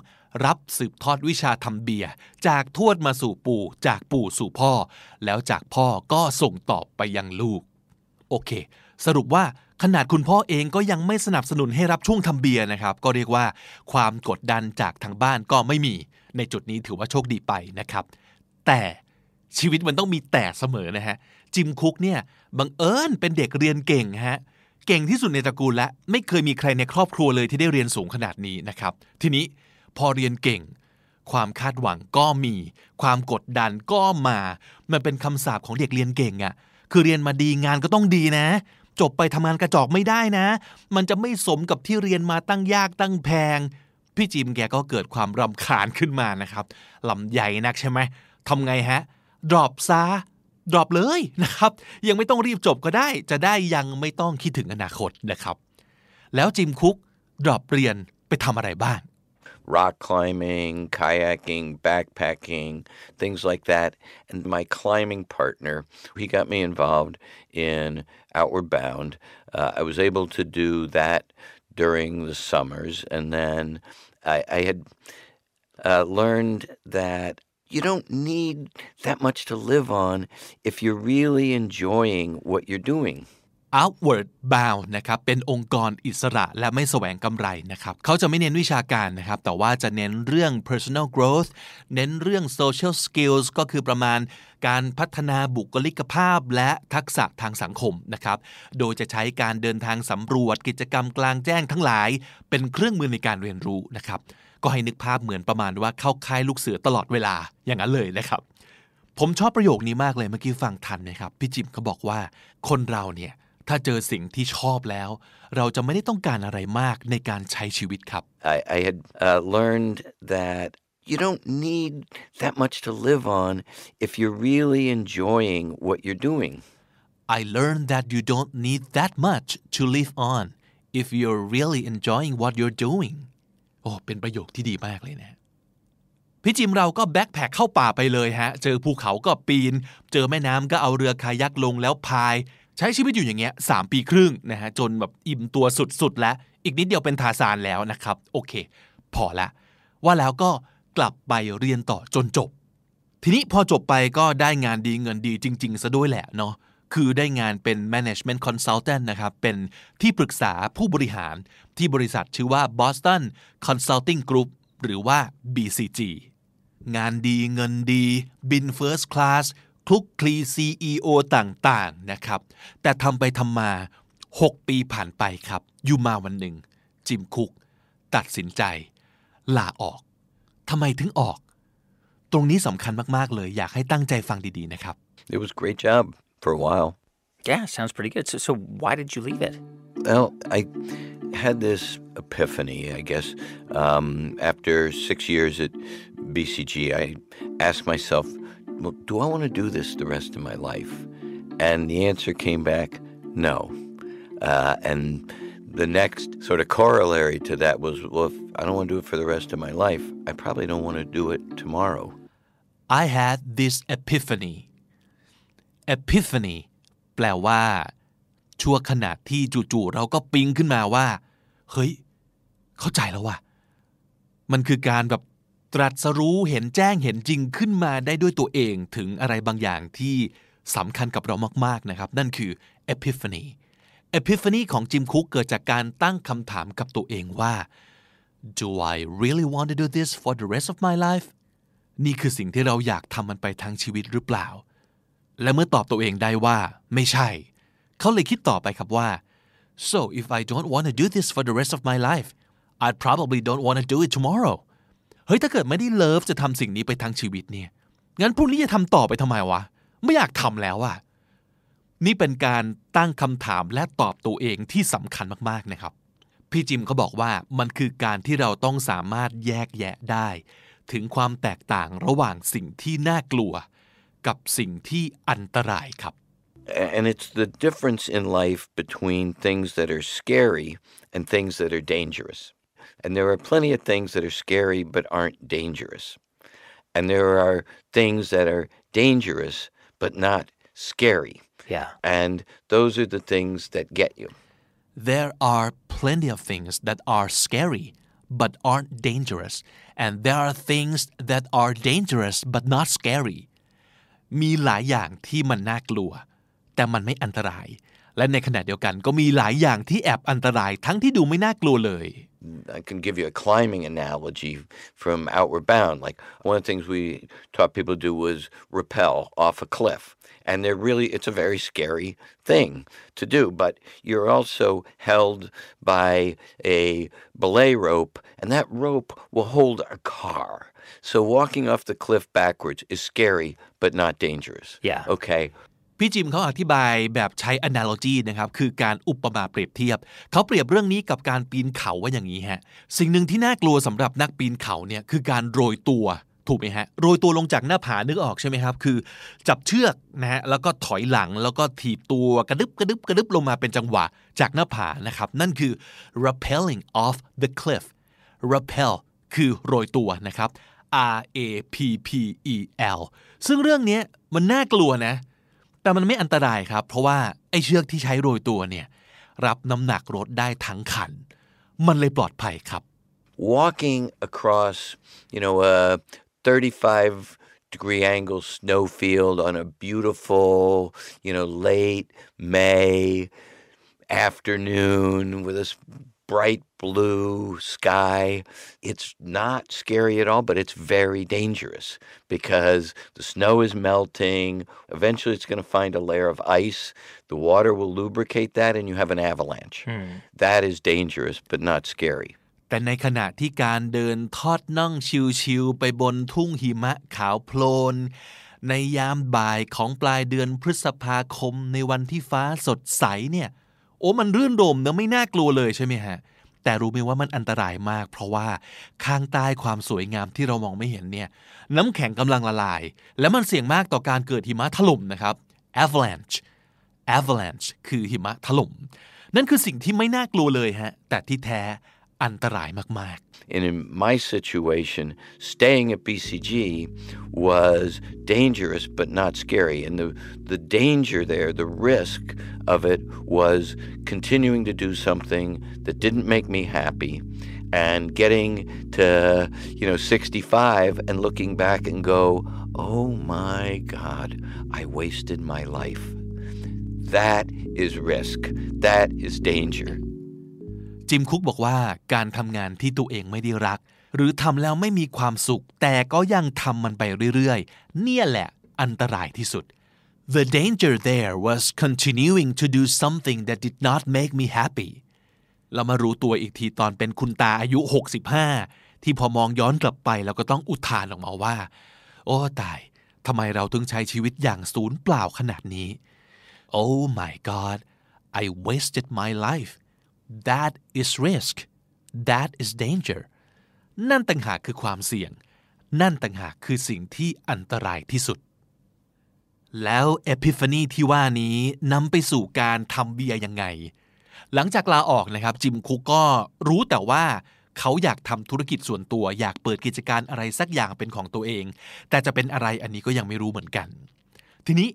รับสืบทอดวิชาทำเบียร์จากทวดมาสู่ปู่ จากปู่สู่พ่อ แล้วจากพ่อก็ส่งต่อไปยังลูก โอเค สรุปว่าขนาดคุณพ่อเองก็ยังไม่สนับสนุนให้รับช่วงทำเบียร์นะครับ ก็เรียกว่าความกดดันจากทางบ้านก็ไม่มี ในจุดนี้ถือว่าโชคดีไปนะครับ แต่ชีวิตมันต้องมีแต่เสมอนะฮะ จิมคุกเนี่ยบังเอิญเป็นเด็กเรียนเก่งฮะเก่งที่สุดในตระกูลและไม่เคยมีใครในครอบครัวเลยที่ได้เรียนสูงขนาดนี้นะครับ ทีนี้พอเรียนเก่ง ความคาดหวังก็มี ความกดดันก็มา มันเป็นคำสาปของเด็กเรียนเก่งอะ่ะคือเรียนมาดีงานก็ต้องดีนะ จบไปทำงานกระจอกไม่ได้นะ มันจะไม่สมกับที่เรียนมาตั้งยากตั้งแพง พี่จิมแกก็เกิดความรำคาญขึ้นมานะครับลำใหญ่นักใช่ไหมทำไงฮะ drop ซะ drop เลยนะครับ ยังไม่ต้องรีบจบก็ได้จะได้ยังไม่ต้องคิดถึงอนาคตนะครับ แล้วจิมคุกดรอปเรียนไปทำอะไรบ้าง rock climbing, kayaking, backpacking, things like that. And my climbing partner, he got me involved in Outward Bound. Uh, I was able to do that during the summers. And then I, I had uh, learned that you don't need that much to live on if you're really enjoying what you're doing. Outward Bound นะครับเป็นองค์กรอิสระและไม่แสวงกำไรนะครับเขาจะไม่เน้นวิชาการนะครับแต่ว่าจะเน้นเรื่อง personal growth เน้นเรื่อง social skills ก็คือประมาณการพัฒนาบุคลิกภาพและทักษะทางสังคมนะครับโดยจะใช้การเดินทางสำรวจกิจกรรมกลางแจ้งทั้งหลาย เป็นเครื่องมือในการเรียนรู้นะครับ ก็ให้นึกภาพเหมือนประมาณว่าเข้าค่ายลูกเสือตลอดเวลาอย่างนั้นเลยนะครับ ผมชอบประโยคนี้มากเลยเมื่อกี้ฟังทันนะครับพี่จิมเขาบอกว่า คนเราเนี่ยถ้าเจอสิ่งที่ชอบแล้ว เราจะไม่ได้ต้องการอะไรมากในการใช้ชีวิตครับ I, I had uh, learned that you don't need that much to live on if you're really enjoying what you're doing. I learned that you don't need that much to live on if you're really enjoying what you're doing โอ้เป็นประโยคที่ดีมากเลยนะพี่จิมเราก็แบ็คแพคเข้าป่าไปเลยฮะ เจอภูเขาก็ปีน เจอแม่น้ำก็เอาเรือคายักลงแล้วพาย ใช้ชีวิตอยู่อย่างเงี้ยสปีครึ่งนะฮะจนแบบอิ่มตัวสุดๆ แล้ว อีกนิดเดียวเป็นทาสานแล้วนะครับ โอเค พอละ ว่าแล้วก็กลับไปเรียนต่อจนจบ ทีนี้พอจบไปก็ได้งานดีเงินดีจริง ๆ ซะด้วยแหละเนาะ คือได้งานเป็น management consultant นะครับ เป็นที่ปรึกษาผู้บริหารที่บริษัทชื่อว่า Boston Consulting Group หรือว่า BCG งานดีเงินดี บิน first class คลุกคลี CEO ต่างๆนะครับ แต่ทำไปทำมา 6 ปีผ่านไปครับ อยู่มาวันหนึ่ง จิมคุก ตัดสินใจ ลาออกทำไมถึงออก ตรงนี้สำคัญมาก ๆ เลย อยากให้ตั้งใจฟังดี ๆ นะครับ It was great job for a while. Yeah, sounds pretty good. So, so why did you leave it? Well, I had this epiphany, I guess. Um, after six years at BCG, I asked myself, well, do I want to do this the rest of my life? And the answer came back, no. Uh, and the next sort of corollary to that was, well, if I don't want to do it for the rest of my life, I probably don't want to do it tomorrow. I had this epiphany epiphany แปลว่า ชั่วขณะที่จู่ๆเราก็ปิ๊งขึ้นมาว่า เฮ้ย เข้าใจแล้วว่ามันคือการแบบตรัสรู้เห็นแจ้งเห็นจริงขึ้นมาได้ด้วยตัวเองถึงอะไรบางอย่างที่สำคัญกับเรามาก ๆ นะครับ นั่นคือ epiphany epiphany ของจิมคุกเกิดจากการตั้งคำถามกับตัวเองว่า do I really want to do this for the rest of my life นี่คือสิ่งที่เราอยากทำมันไปทั้งชีวิตหรือเปล่า และเมื่อตอบตัวเองได้ว่าไม่ใช่ เขาเลยคิดต่อไปครับว่า so if I don't want to do this for the rest of my life I probably don't want to do it tomorrow เฮ้ยถ้าเกิดไม่ได้เลิฟจะทำสิ่งนี้ไปทั้งชีวิตเนี่ย งั้นพรุ่งนี้จะทำต่อไปทำไมวะ ไม่อยากทำแล้วอะนี่เป็นการตั้งคำถามและตอบตัวเองที่สำคัญมากๆนะครับ พี่จิมเขาบอกว่ามันคือการที่เราต้องสามารถแยกแยะได้ ถึงความแตกต่างระหว่างสิ่งที่น่ากลัว กับสิ่งที่อันตรายครับ And it's the difference in life between things that are scary and things that are dangerous. And there are plenty of things that are scary but aren't dangerous. And there are things that are dangerous but not scary. Yeah. And those are the things that get you. there are plenty of things that are scary but aren't dangerous and there are things that are dangerous but not scary มีหลายอย่างที่มันน่ากลัว แต่มันไม่อันตราย และในขณะเดียวกันก็มีหลายอย่างที่แอบอันตรายทั้งที่ดูไม่น่ากลัวเลย I can give you a climbing analogy from Outward Bound. Like one of the things we taught people to do was rappel off a cliff. And they're really, it's a very scary thing to do, but you're also held by a belay rope, and that rope will hold a car. So walking off the cliff backwards is scary, but not dangerous. Yeah. Okay. พี่จิมเขาอธิบายแบบใช้ analogy นะครับ คือการอุปมาเปรียบเทียบ เขาเปรียบเรื่องนี้กับการปีนเขาว่าอย่างนี้ฮะ สิ่งหนึ่งที่น่ากลัวสำหรับนักปีนเขาเนี่ยคือการโรยตัวถูกไหมฮะ โรยตัวลงจากหน้าผานึกออกใช่ไหมครับ คือ จับเชือกนะฮะ แล้วก็ถอยหลัง แล้วก็ถีบตัวกระดึบกระดึบกระดึบลงมาเป็นจังหวะจากหน้าผานะครับ นั่นคือ rappelling off the cliff rappel คือโรยตัวนะครับ R A P P E L ซึ่งเรื่องนี้มันน่ากลัวนะ แต่มันไม่อันตรายครับ เพราะว่าไอ้เชือกที่ใช้โรยตัวเนี่ย รับน้ำหนักรถได้ทั้งคัน มันเลยปลอดภัยครับ walking across, you know, a 35 degree angle snowfield on a beautiful, you know, late May afternoon with this bright blue sky. It's not scary at all, but it's very dangerous because the snow is melting. Eventually, it's going to find a layer of ice. The water will lubricate that, and you have an avalanche. That is dangerous, but not scary. แต่ในขณะที่การเดินทอดน่องชิวๆไปบนทุ่งหิมะขาวโพลน ในยามบ่ายของปลายเดือนพฤษภาคมในวันที่ฟ้าสดใสเนี่ย โอ้มันรื่นรมเนะไม่น่ากลัวเลยใช่ไหมฮะแต่รู้ไหมว่ามันอันตรายมาก เพราะว่าข้างใต้ความสวยงามที่เรามองไม่เห็นเนี่ยน้ำแข็งกำลังละลาย และมันเสี่ยงมากต่อการเกิดหิมะถล่มนะครับ avalanche avalanche คือหิมะถล่ม นั่นคือสิ่งที่ไม่น่ากลัวเลยฮะแต่ที่แท้ อันตรายมาก And in my situation, staying at BCG was dangerous but not scary. And the, the danger there, the risk of it, was continuing to do something that didn't make me happy and getting to, you know, 65 and looking back and go, oh my God, I wasted my life. That is risk. That is danger. จิมคุกบอกว่าการทำงานที่ตัวเองไม่ได้รัก หรือทำแล้วไม่มีความสุข แต่ก็ยังทำมันไปเรื่อยๆ เนี่ยแหละอันตรายที่สุด The danger there was continuing to do something that did not make me happy เรามารู้ตัวอีกทีตอนเป็นคุณตาอายุ 65 ที่พอมองย้อนกลับไปแล้วก็ต้องอุทานออกมาว่า โอ้ตายทำไมเราถึงใช้ชีวิตอย่างศูนย์เปล่าขนาดนี้ Oh my God I wasted my life that is risk that is danger นั่นต่างหากคือความเสี่ยง นั่นต่างหากคือสิ่งที่อันตรายที่สุด แล้ว Epiphany ที่ว่านี้นำไปสู่การทำเบียร์ยังไง หลังจากลาออกนะครับจิมคุกก็รู้แต่ว่าเขาอยากทำธุรกิจส่วนตัว อยากเปิดกิจการอะไรสักอย่างเป็นของตัวเอง แต่จะเป็นอะไรอันนี้ก็ยังไม่รู้เหมือนกัน ทีนี้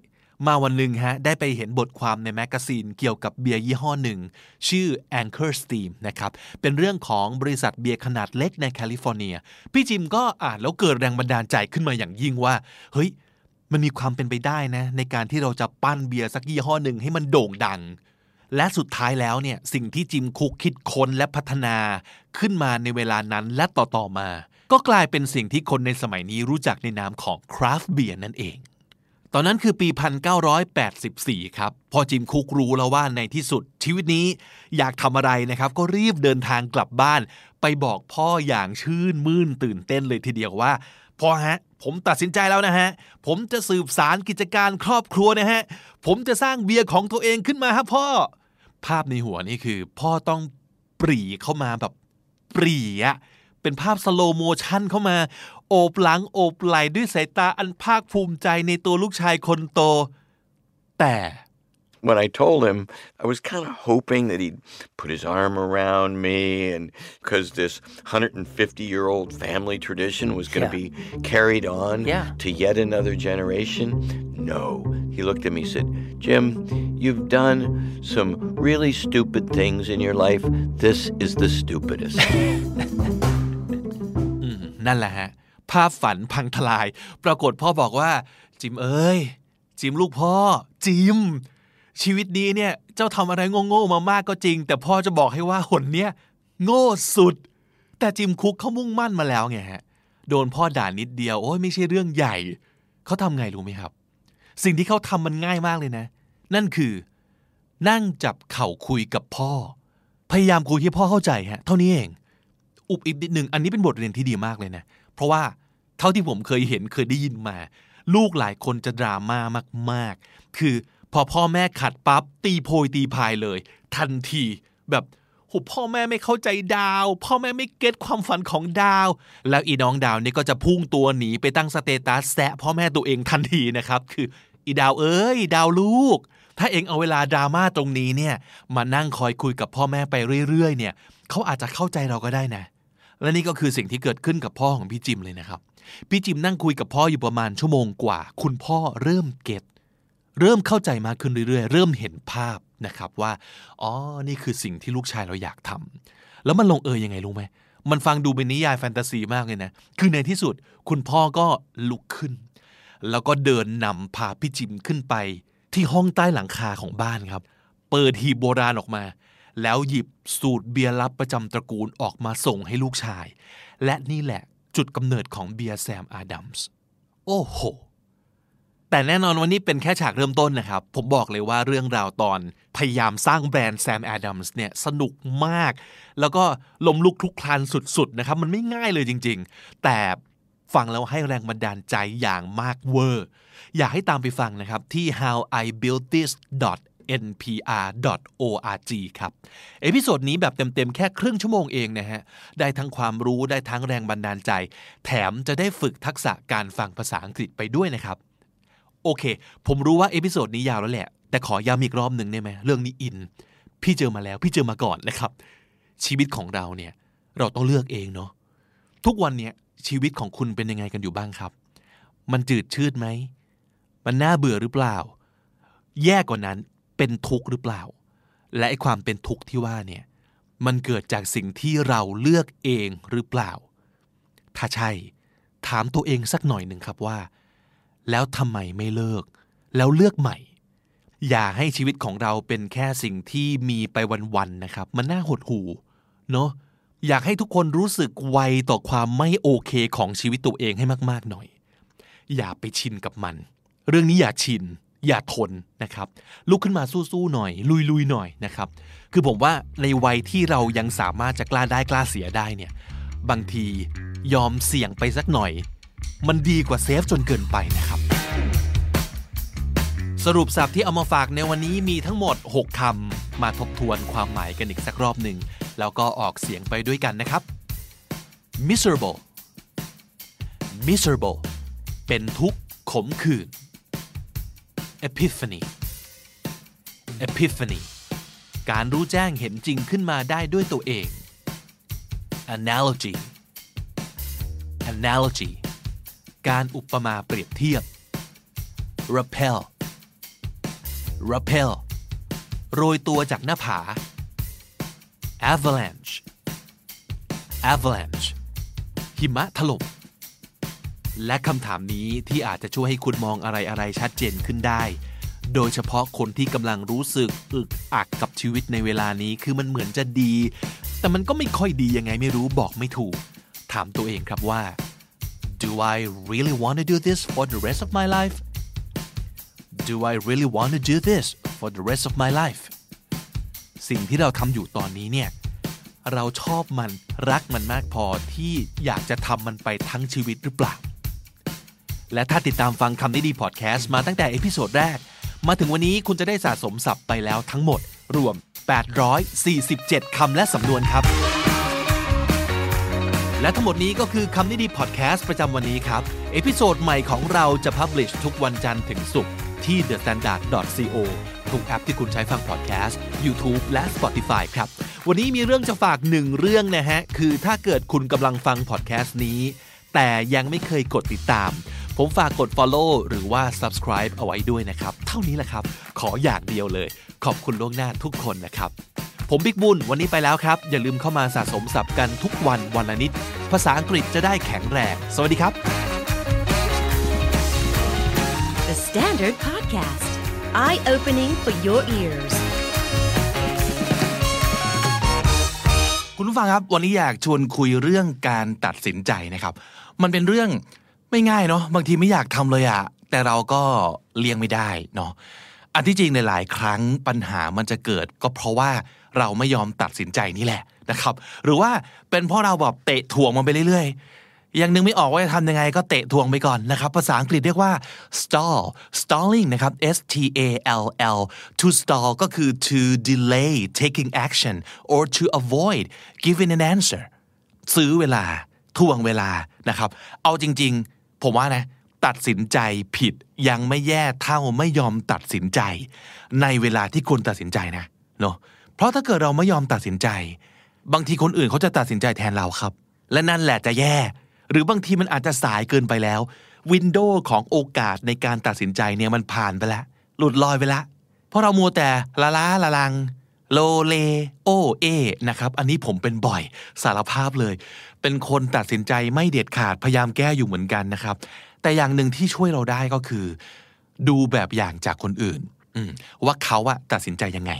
มาวันหนึ่งฮะได้ไปเห็นบทความใน magazine เกี่ยวกับเบียร์ยี่ห้อหนึ่ง ชื่อ Anchor Steam นะครับเป็นเรื่องของบริษัทเบียร์ขนาดเล็กในแคลิฟอร์เนีย พี่จิมก็อ่านแล้วเกิดแรงบันดาลใจขึ้นมาอย่างยิ่งว่า เฮ้ย มันมีความเป็นไปได้นะ ในการที่เราจะปั้นเบียร์สักยี่ห้อหนึ่งให้มันโด่งดัง และสุดท้ายแล้วเนี่ยสิ่งที่จิมคุกคิดค้นและพัฒนาขึ้นมาในเวลานั้นและต่อๆมา ก็กลายเป็นสิ่งที่คนในสมัยนี้รู้จักในนามของคราฟต์เบียร์นั่นเอง ตอนนั้นคือปี 1984 ครับ พอจิมคุกรู้แล้วว่าในที่สุด ชีวิตนี้อยากทำอะไรนะครับ ก็รีบเดินทางกลับบ้าน ไปบอกพ่ออย่างชื่นมื่นตื่นเต้นเลยทีเดียวว่าพ่อฮะ ผมตัดสินใจแล้วนะฮะ ผมจะสืบสานกิจการครอบครัวนะฮะ ผมจะสร้างเบียร์ของตัวเองขึ้นมาครับพ่อ ภาพในหัวนี่คือ พ่อต้องปรี่เข้ามาแบบปรี่อะเป็นภาพ slow motion เข้ามา โอบหลังโอบไหลด้วยสายตาอันภาคภูมิใจในตัวลูกชายคนโต แต่ when I told him, I was kind of hoping that he'd put his arm around me, and because this 150 year old family tradition was going to Yeah. be carried on Yeah. to yet another generation. No, he looked at me and said, Jim, you've done some really stupid things in your life. This is the stupidest. นั่นแหละฮะ ภาพฝันพังทลาย ปรากฏพ่อบอกว่า จิมเอ้ย จิมลูกพ่อ จิม ชีวิตนี้เนี่ย เจ้าทำอะไรโง่ๆมามากก็จริง แต่พ่อจะบอกให้ว่าหนเนี้ยโง่สุด แต่จิมคุกเขามุ่งมั่นมาแล้วไงฮะโดนพ่อด่านิดเดียวโอ้ยไม่ใช่เรื่องใหญ่ เขาทำไงรู้ไหมครับ สิ่งที่เขาทำมันง่ายมากเลยนะ นั่นคือ นั่งจับเข่าคุยกับพ่อ พยายามคุยให้พ่อเข้าใจฮะ เท่านี้เอง อุบอิบนิดหนึ่งอันนี้เป็นบทเรียนที่ดีมากเลยนะ เพราะว่า เท่าที่ผมเคยเห็นเคยได้ยินมา ลูกหลายคนจะดราม่ามาก ๆ คือพอพ่อแม่ขัดปั๊บตีโพยตีพายเลย ทันทีแบบโหพ่อแม่ไม่เข้าใจดาว พ่อแม่ไม่ get ความฝันของดาว แล้วอีน้องดาวนี่ก็จะพุ่งตัวหนีไปตั้ง status แซะพ่อแม่ตัวเองทันทีนะครับ คืออีดาวเอ้ย ดาวลูก ถ้าเอ็งเอาเวลาดราม่าตรงนี้เนี่ยมานั่งคอยคุยกับพ่อแม่ไปเรื่อยๆ เนี่ยเขาอาจจะเข้าใจเราก็ได้นะ และนี่ก็คือสิ่งที่เกิดขึ้นกับพ่อของพี่จิมเลยนะครับ พี่จิมนั่งคุยกับพ่ออยู่ประมาณชั่วโมงกว่า คุณพ่อเริ่มเก็ตเริ่มเข้าใจมากขึ้นเรื่อยๆ เริ่มเห็นภาพนะครับว่า อ๋อ นี่คือสิ่งที่ลูกชายเราอยากทำแล้วมันลงเอยยังไงรู้ไหม มันฟังดูเป็นนิยายแฟนตาซีมากเลยนะ คือในที่สุดคุณพ่อก็ลุกขึ้น แล้วก็เดินนำพาพี่จิมขึ้นไป ที่ห้องใต้หลังคาของบ้านครับ เปิดหีบโบราณออกมา แล้วหยิบสูตรเบียร์ลับประจำตระกูลออกมาส่งให้ลูกชาย และนี่แหละ จุดกำเนิดของเบียร์แซมแอดัมส์โอ้โห แต่แน่นอนวันนี้เป็นแค่ฉากเริ่มต้นนะครับ ผมบอกเลยว่าเรื่องราวตอนพยายามสร้างแบรนด์แซมแอดัมส์เนี่ยสนุกมาก แล้วก็ล้มลุกคลุกคลานสุดๆนะครับ มันไม่ง่ายเลยจริงๆ แต่ฟังแล้วให้แรงบันดาลใจอย่างมากเวอร์ อยากให้ตามไปฟังนะครับที่ how I built this npr.org ครับ episode นี้แบบเต็มๆ แค่ครึ่งชั่วโมงเองนะฮะ ได้ทั้งความรู้ได้ทั้งแรงบันดาลใจ แถมจะได้ฝึกทักษะการฟังภาษาอังกฤษไปด้วยนะครับ โอเค ผมรู้ว่า episode นี้ยาวแล้วแหละ แต่ขอย้ำอีกรอบหนึ่งได้ไหมเรื่องนี้อิน พี่เจอมาแล้วพี่เจอมาก่อนนะครับ ชีวิตของเราเนี่ยเราต้องเลือกเองเนาะทุกวันเนี่ยชีวิตของคุณเป็นยังไงกันอยู่บ้างครับ มันจืดชืดไหม มันน่าเบื่อหรือเปล่า แย่กว่านั้น เป็นทุกข์หรือเปล่า และไอความเป็นทุกข์ที่ว่าเนี่ยมันเกิดจากสิ่งที่เราเลือกเองหรือเปล่า ถ้าใช่ ถามตัวเองสักหน่อยหนึ่งครับว่า แล้วทำไมไม่เลิก แล้วเลือกใหม่ อย่าให้ชีวิตของเราเป็นแค่สิ่งที่มีไปวันๆนะครับ มันน่าหดหูเนาะอยากให้ทุกคนรู้สึกไวต่อความไม่โอเคของชีวิตตัวเองให้มากๆหน่อย อย่าไปชินกับมัน เรื่องนี้อย่าชิน อย่าทนนะครับ ลุกขึ้นมาสู้ๆหน่อย ลุยๆหน่อยนะครับ คือผมว่าในวัยที่เรายังสามารถจะกล้าได้กล้าเสียได้เนี่ย บางทียอมเสี่ยงไปสักหน่อย มันดีกว่าเซฟจนเกินไปนะครับ สรุปสับที่เอามาฝากในวันนี้มีทั้งหมด 6คำมาทบทวนความหมายกันอีกสักรอบหนึ่ง แล้วก็ออกเสียงไปด้วยกันนะครับ miserable miserable เป็นทุกข์ขมขื่น epiphany epiphany การรู้แจ้งเห็นจริงขึ้นมาได้ด้วยตัวเอง analogy analogy การอุปมาเปรียบเทียบ rappel rappel โรยตัวจากหน้าผา avalanche avalanche หิมะถล่ม และคำถามนี้ที่อาจจะช่วยให้คุณมองอะไรอะไรชัดเจนขึ้นได้ โดยเฉพาะคนที่กำลังรู้สึกอึกอักกับชีวิตในเวลานี้คือมันเหมือนจะดี แต่มันก็ไม่ค่อยดียังไงไม่รู้บอกไม่ถูก ถามตัวเองครับว่า Do I really want to do this for the rest of my life Do I really want to do this for the rest of my life สิ่งที่เราทำอยู่ตอนนี้เนี่ยเราชอบมันรักมันมากพอที่อยากจะทำมันไปทั้งชีวิตหรือเปล่า และถ้าติดตามฟังคำนี้ดีพอดแคสต์มาตั้งแต่ episode แรก มาถึงวันนี้คุณจะได้สะสมศัพท์ไปแล้วทั้งหมด รวม 847 คำและสำนวนครับ และทั้งหมดนี้ก็คือคำนี้ดีพอดแคสต์ประจำวันนี้ครับ episode ใหม่ของเราจะ publish ทุกวันจันทร์ถึงศุกร์ที่ thestandard.co ทุกแอปที่คุณใช้ฟังพอดแคสต์ YouTube และ Spotify ครับ วันนี้มีเรื่องจะฝากหนึ่งเรื่องนะฮะ คือถ้าเกิดคุณกำลังฟังพอดแคสต์นี้ แต่ยังไม่เคยกดติดตาม ผมฝากกด follow หรือว่า subscribe เอาไว้ด้วยนะครับ เท่านี้แหละครับ ขออย่างเดียวเลย ขอบคุณล่วงหน้าทุกคนนะครับ ผมบิ๊กบุญวันนี้ไปแล้วครับ อย่าลืมเข้ามาสะสมศัพท์กันทุกวันวันละนิด ภาษาอังกฤษจะได้แข็งแรง สวัสดีครับ The Standard Podcast, eye opening for your ears. คุณผู้ฟังครับ วันนี้อยากชวนคุยเรื่องการตัดสินใจนะครับ มันเป็นเรื่อง ไม่ง่ายเนาะบางทีไม่อยากทำเลยอะแต่เราก็เลี่ยงไม่ได้เนาะอันที่จริงในหลายครั้งปัญหามันจะเกิด ก็เพราะว่าเราไม่ยอมตัดสินใจนี่แหละนะครับ หรือว่าเป็นเพราะเราแบบเตะถ่วงมันไปเรื่อยๆ ยังนึกไม่ออกว่าจะทำยังไงก็เตะทวงไปก่อนนะครับ ภาษาอังกฤษเรียกว่า stall stalling นะครับ S T A L L to stall ก็คือ to delay taking action or to avoid giving an answer ซื้อเวลา ทวงเวลานะครับ เอาจริง ๆ ผมว่านะตัดสินใจผิดยังไม่แย่เท่าไม่ยอมตัดสินใจ ในเวลาที่ควรตัดสินใจนะเนาะเพราะถ้าเกิดเราไม่ยอมตัดสินใจ บางทีคนอื่นเขาจะตัดสินใจแทนเราครับ และนั่นแหละจะแย่ หรือบางทีมันอาจจะสายเกินไปแล้ววินโดว์ของโอกาสในการตัดสินใจเนี่ยมันผ่านไปแล้วหลุดลอยไปแล้วเพราะเรามัวแต่ละล้าละลังโลเลโอเอนะครับ อันนี้ผมเป็นบ่อยสารภาพเลย เป็นคนตัดสินใจไม่เด็ดขาดพยายามแก้อยู่เหมือนกันนะครับ แต่อย่างหนึ่งที่ช่วยเราได้ก็คือ ดูแบบอย่างจากคนอื่นว่าเขาอะตัดสินใจยังไง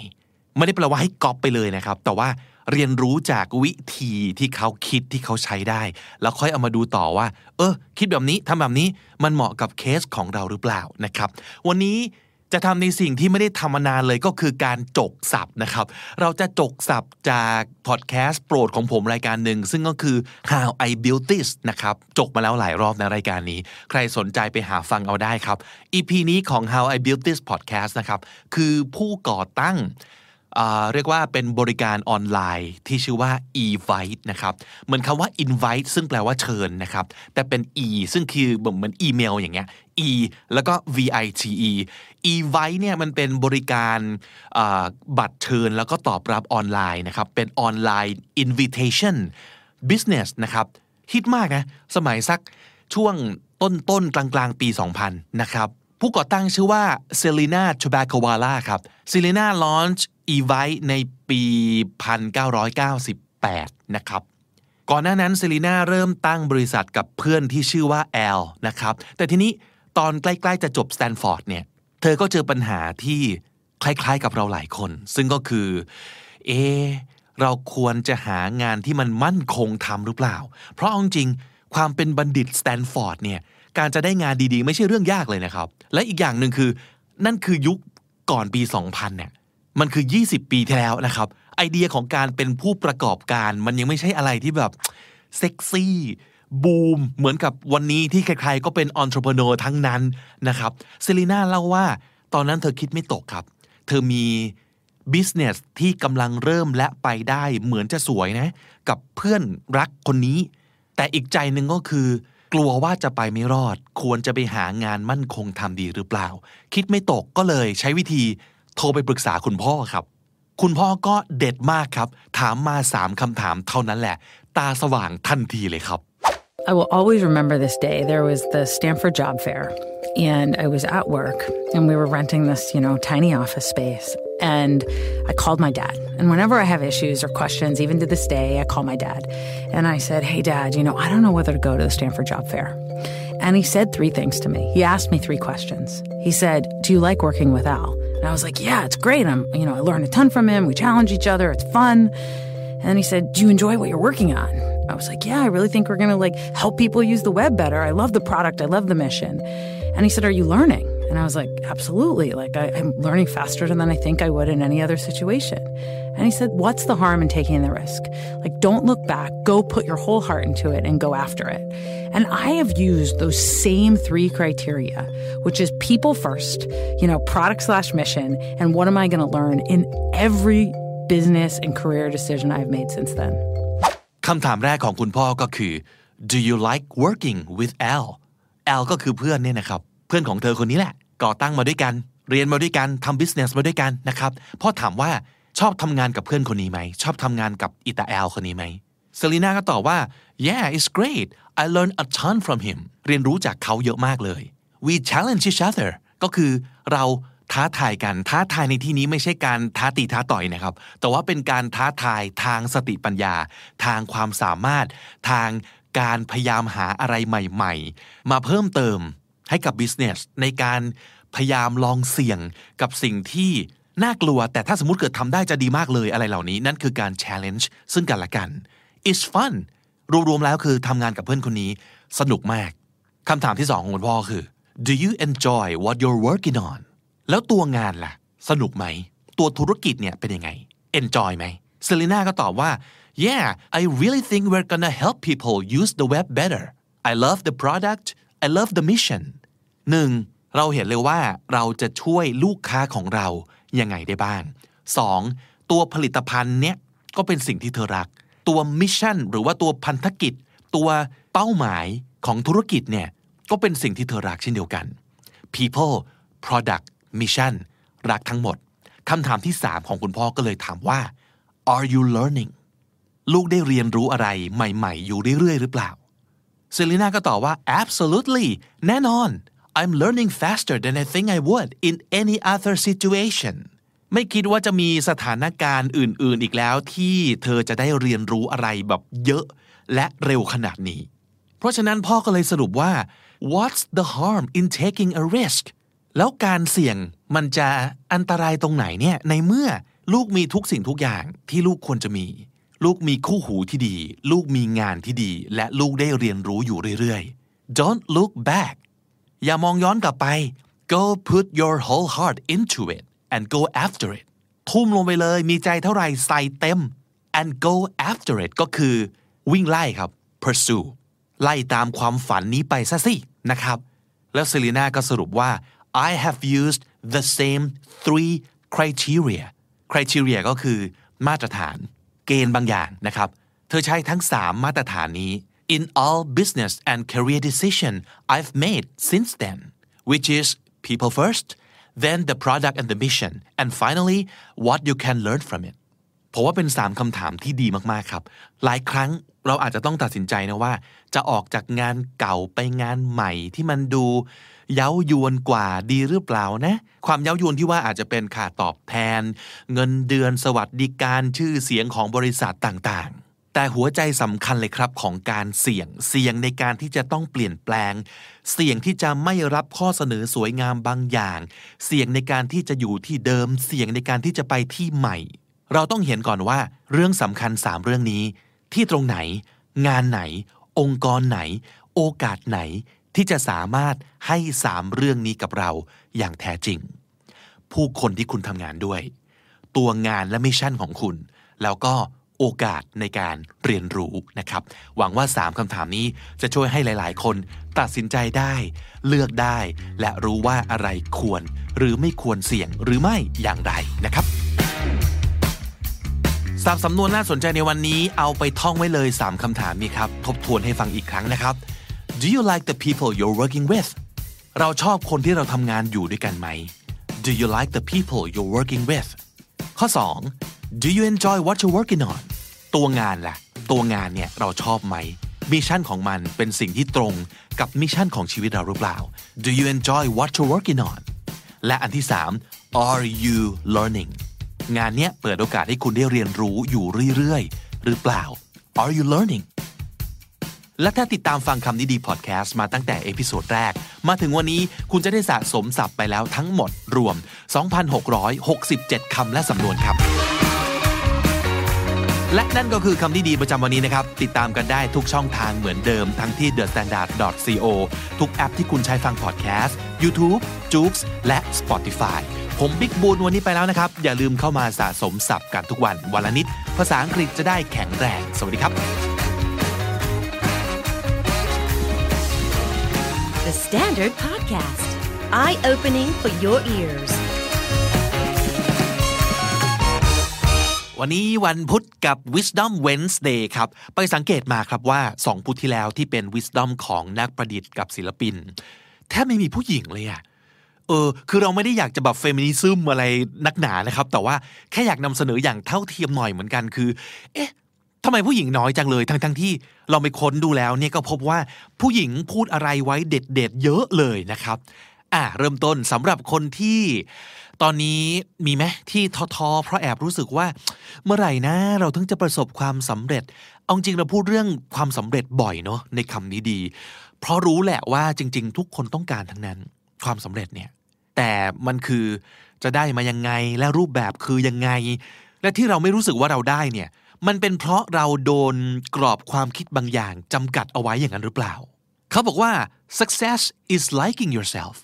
ไม่ได้แปลว่าให้ก๊อปไปเลยนะครับ แต่ว่าเรียนรู้จากวิธีที่เขาคิดที่เขาใช้ได้ แล้วค่อยเอามาดูต่อว่า เออ คิดแบบนี้ทำแบบนี้มันเหมาะกับเคสของเราหรือเปล่านะครับ วันนี้ จะทำในสิ่งที่ไม่ได้ทำมานานเลยก็คือการจกสับนะครับ เราจะจกสับจากพอดแคสต์โปรดของผมรายการหนึ่ง ซึ่งก็คือ How I Built This นะครับ จกมาแล้วหลายรอบในรายการนี้ ใครสนใจไปหาฟังเอาได้ครับ EP นี้ของ How I Built This Podcast นะครับ คือผู้ก่อตั้ง เรียกว่าเป็นบริการออนไลน์ที่ชื่อว่า e-vite นะครับ เหมือนคำว่า invite ซึ่งแปลว่าเชิญนะครับ แต่เป็น e ซึ่งคือเหมือนอีเมลอย่างเงี้ย e แล้วก็ vite e-vite เนี่ยมันเป็นบริการบัตรเชิญแล้วก็ตอบรับออนไลน์นะครับ เป็นออนไลน์ invitation business นะครับ ฮิตมากนะ สมัยสักช่วงต้นต้นๆกลางกลางๆปี 2000 นะครับ ผู้ก่อตั้งชื่อว่า Selina Tobaccowala ครับ Selina launch Evite ในปี 1998 นะครับ ก่อนหน้านั้น Selina เริ่มตั้งบริษัทกับเพื่อนที่ชื่อว่า Al นะครับ แต่ทีนี้ตอนใกล้ๆจะจบสแตนฟอร์ดเนี่ย เธอก็เจอปัญหาที่คล้ายๆกับเราหลายคน ซึ่งก็คือ เอ เราควรจะหางานที่มันมั่นคงทำหรือเปล่า เพราะเอาจริงความเป็นบัณฑิตสแตนฟอร์ดเนี่ยการจะได้งานดีๆ ไม่ใช่เรื่องยากเลยนะครับ และอีกอย่างหนึ่งคือ นั่นคือยุคก่อนปี 2000เนี่ย มันคือ 20 ปีที่แล้วนะครับ ไอเดียของการเป็นผู้ประกอบการ มันยังไม่ใช่อะไรที่แบบเซ็กซี่บูมเหมือนกับวันนี้ที่ใครๆก็เป็นอ n t r e p r e n e u r ทั้งนั้นนะครับ Selina เล่าว่าตอนนั้นเธอคิดไม่ตกครับ เธอมี business ที่กำลังเริ่มและไปได้เหมือนจะสวยนะ กับเพื่อนรักคนนี้ แต่อีกใจหนึ่งก็คือ กลัวว่าจะไปไม่รอด ควรจะไปหางานมั่นคงทำดีหรือเปล่า คิดไม่ตกก็เลยใช้วิธี โทรไปปรึกษาคุณพ่อครับ คุณพ่อก็เด็ดมากครับ ถามมาสามคำถามเท่านั้นแหละ ตาสว่างทันทีเลยครับ I will always remember this day. There was the Stanford Job Fair, and I was at work, and we were renting this, you know, tiny office space. And I called my dad. And whenever I have issues or questions, even to this day, I call my dad. And I said, Hey, dad, you know, I don't know whether to go to the Stanford Job Fair. And he said three things to me. He asked me three questions. He said, Do you like working with Al? And I was like, Yeah, it's great. I'm, you know, I learned a ton from him. We challenge each other. It's fun. And then he said, Do you enjoy what you're working on? I was like, Yeah, I really think we're going to like help people use the web better. I love the product. I love the mission. And he said, Are you learning? And I was like, Absolutely. Like, I, I'm learning faster than I think I would in any other situation. And he said, What's the harm in taking the risk? Like, don't look back. Go put your whole heart into it and go after it. And I have used those same three criteria, which is people first, you know, product slash mission, and what am I going to learn in every business and career decision I've made since then. คำถามแรกของคุณพ่อก็คือ do you like working with Al Al ก็คือเพื่อนเนี่ยนะครับ เพื่อนของเธอคนนี้แหละ ก่อตั้งมาด้วยกัน เรียนมาด้วยกันทำ business มาด้วยกันนะครับ พ่อถามว่า ชอบทำงานกับเพื่อนคนนี้ไหม ชอบทำงานกับอิตาแอลคนนี้ไหมเซรีนาก็ตอบว่า yeah it's great I learned a ton from him เรียนรู้จากเขาเยอะมากเลย we challenge each other ก็คือเราท้าทายกัน ท้าทายในที่นี้ไม่ใช่การท้าตีท้าต่อยนะครับ แต่ว่าเป็นการท้าทายทางสติปัญญา ทางความสามารถ ทางการพยายามหาอะไรใหม่ๆ มาเพิ่มเติมให้กับ business ในการพยายามลองเสี่ยงกับสิ่งที่ น่ากลัว แต่ถ้าสมมติเกิดทำได้จะดีมากเลยอะไรเหล่านี้ นั่นคือการ challenge ซึ่งกันและกัน it's fun รวมๆแล้วคือทำงานกับเพื่อนคนนี้ สนุกมากคำถามที่สองของคุณพ่อคือ do you enjoy what you're working on แล้วตัวงานล่ะ สนุกไหม ตัวธุรกิจเนี่ยเป็นยังไง enjoy ไหมเซเลน่าก็ตอบว่า yeah I really think we're gonna help people use the web better I love the product I love the mission หนึ่งเราเห็นเลยว่าเราจะช่วยลูกค้าของเรา ยังไงได้บ้าง 2. ตัวผลิตภัณฑ์เนี้ยก็เป็นสิ่งที่เธอรัก ตัวมิชชั่นหรือว่าตัวพันธกิจ ตัวเป้าหมายของธุรกิจเนี่ยก็เป็นสิ่งที่เธอรักเช่นเดียวกัน people product mission รักทั้งหมดคำถามที่ 3 ของคุณพ่อก็เลยถามว่า are you learning ลูกได้เรียนรู้อะไรใหม่ ๆ อยู่เรื่อย ๆ หรือเปล่าเซรีน่าก็ตอบว่า absolutely แน่นอน I'm learning faster than I think I would in any other situation ไม่คิดว่าจะมีสถานการณ์อื่น ๆ อีกแล้วที่เธอจะได้เรียนรู้อะไรแบบเยอะและเร็วขนาดนี้ เพราะฉะนั้นพ่อก็เลยสรุปว่า what's the harm in taking a risk แล้วการเสี่ยงมันจะอันตรายตรงไหนเนี่ยในเมื่อลูกมีทุกสิ่งทุกอย่างที่ลูกควรจะมี ลูกมีคู่หูที่ดี ลูกมีงานที่ดี และลูกได้เรียนรู้อยู่เรื่อยๆ don't look back อย่ามองย้อนกลับไป go put your whole heart into it and go after it ทุ่มลงไปเลยมีใจเท่าไหร่ใส่เต็ม and go after it ก็คือ วิ่งไล่ครับ pursue ไล่ตามความฝันนี้ไปซะสินะครับ แล้วเซรีนาก็สรุปว่า I have used the same three criteria criteria ก็คือมาตรฐาน เกณฑ์บางอย่างนะครับ เธอใช้ทั้ง 3 มาตรฐานนี้ in all business and career decision I've made since then which is people first then the product and the mission and finally what you can learn from it ผมว่าเป็น 3คำถามที่ดีมาก ๆ ครับ หลายครั้งเราอาจจะต้องตัดสินใจนะว่า จะออกจากงานเก่าไปงานใหม่ที่มันดู เย้ายวนกว่าดีหรือเปล่านะ ความเย้ายวนที่ว่าอาจจะเป็นค่าตอบแทน เงินเดือนสวัสดิการชื่อเสียงของบริษัทต่างๆ แต่หัวใจสำคัญเลยครับของการเสี่ยง เสี่ยงในการที่จะต้องเปลี่ยนแปลง เสี่ยงที่จะไม่รับข้อเสนอสวยงามบางอย่าง เสี่ยงในการที่จะอยู่ที่เดิม เสี่ยงในการที่จะไปที่ใหม่ เราต้องเห็นก่อนว่า เรื่องสำคัญ3เรื่องนี้ ที่ตรงไหน งานไหน องค์กรไหน โอกาสไหน ที่จะสามารถให้3เรื่องนี้กับเราอย่างแท้จริง ผู้คนที่คุณทำงานด้วย ตัวงานและมิชชั่นของคุณ แล้วก็ โอกาสในการเรียนรู้นะครับ หวังว่า 3คำถามนี้จะช่วยให้หลาย ๆ คนตัดสินใจได้ เลือกได้ และรู้ว่าอะไรควร หรือไม่ควรเสี่ยงหรือไม่อย่างไรนะครับสามสำนวนน่าสนใจในวันนี้เอาไปท่องไว้เลย 3คำถามนี้ครับ ทบทวนให้ฟังอีกครั้งนะครับ Do you like the people you're working with เราชอบคนที่เราทำงานอยู่ด้วยกันไหม Do you like the people you're working with ข้อ 2 Do you enjoy what you're working on ตัวงานล่ะ ตัวงานเนี่ยเราชอบไหม mission ของมันเป็นสิ่งที่ตรงกับ mission ของชีวิตเราหรือเปล่า Do you enjoy what you're working on และอันที่ 3 Are you learning งานเนี้ยเปิดโอกาสให้คุณได้เรียนรู้อยู่เรื่อยๆ หรือเปล่า Are you learning และถ้าติดตามฟังคำนี้ดีพอดแคสต์มาตั้งแต่ episode แรก มาถึงวันนี้คุณจะได้สะสมศัพท์ไปแล้วทั้งหมดรวม 2,667 คำและสำนวนครับ และนั่นก็คือคำที่ดีประจำวันนี้นะครับ ติดตามกันได้ทุกช่องทางเหมือนเดิม ทั้งที่ thestandard.co ทุกแอปที่คุณใช้ฟังพอดแคสต์ YouTube, j o o x และ Spotify ผมบิ๊กบูนวันนี้ไปแล้วนะครับ อย่าลืมเข้ามาสะสมศัพท์กันทุกวันวันละนิด ภาษาอังกฤษจะได้แข็งแรง สวัสดีครับ The Standard Podcast, eye opening for your ears. วันนี้วันพุธกับ Wisdom Wednesday ครับ ไปสังเกตมาครับว่า 2 พุธที่แล้วที่เป็น Wisdom ของนักประดิษฐ์กับศิลปิน แทบไม่มีผู้หญิงเลยอะเออ คือเราไม่ได้อยากจะแบบเฟมินิซึมอะไรนักหนานะครับ แต่ว่าแค่อยากนำเสนออย่างเท่าเทียมหน่อยเหมือนกันคือ เอ๊ะทำไมผู้หญิงน้อยจังเลย ทั้งทั้งที่เราไปค้นดูแล้วเนี่ยก็พบว่าผู้หญิงพูดอะไรไว้เด็ดเด็ดๆเยอะเลยนะครับ อะเริ่มต้นสำหรับคนที่ ตอนนี้มีไหมที่ท้อๆเพราะแอบรู้สึกว่า เมื่อไหร่นะ เราถึงจะประสบความสำเร็จ เอาจริงเราพูดเรื่องความสำเร็จบ่อยเนาะในคำนี้ดี เพราะรู้แหละว่าจริง ๆ ทุกคนต้องการทั้งนั้น ความสำเร็จเนี่ย แต่มันคือจะได้มายังไงและรูปแบบคือยังไง และที่เราไม่รู้สึกว่าเราได้เนี่ย มันเป็นเพราะเราโดนกรอบความคิดบางอย่างจำกัดเอาไว้อย่างนั้นหรือเปล่า เขาบอกว่า success is liking yourself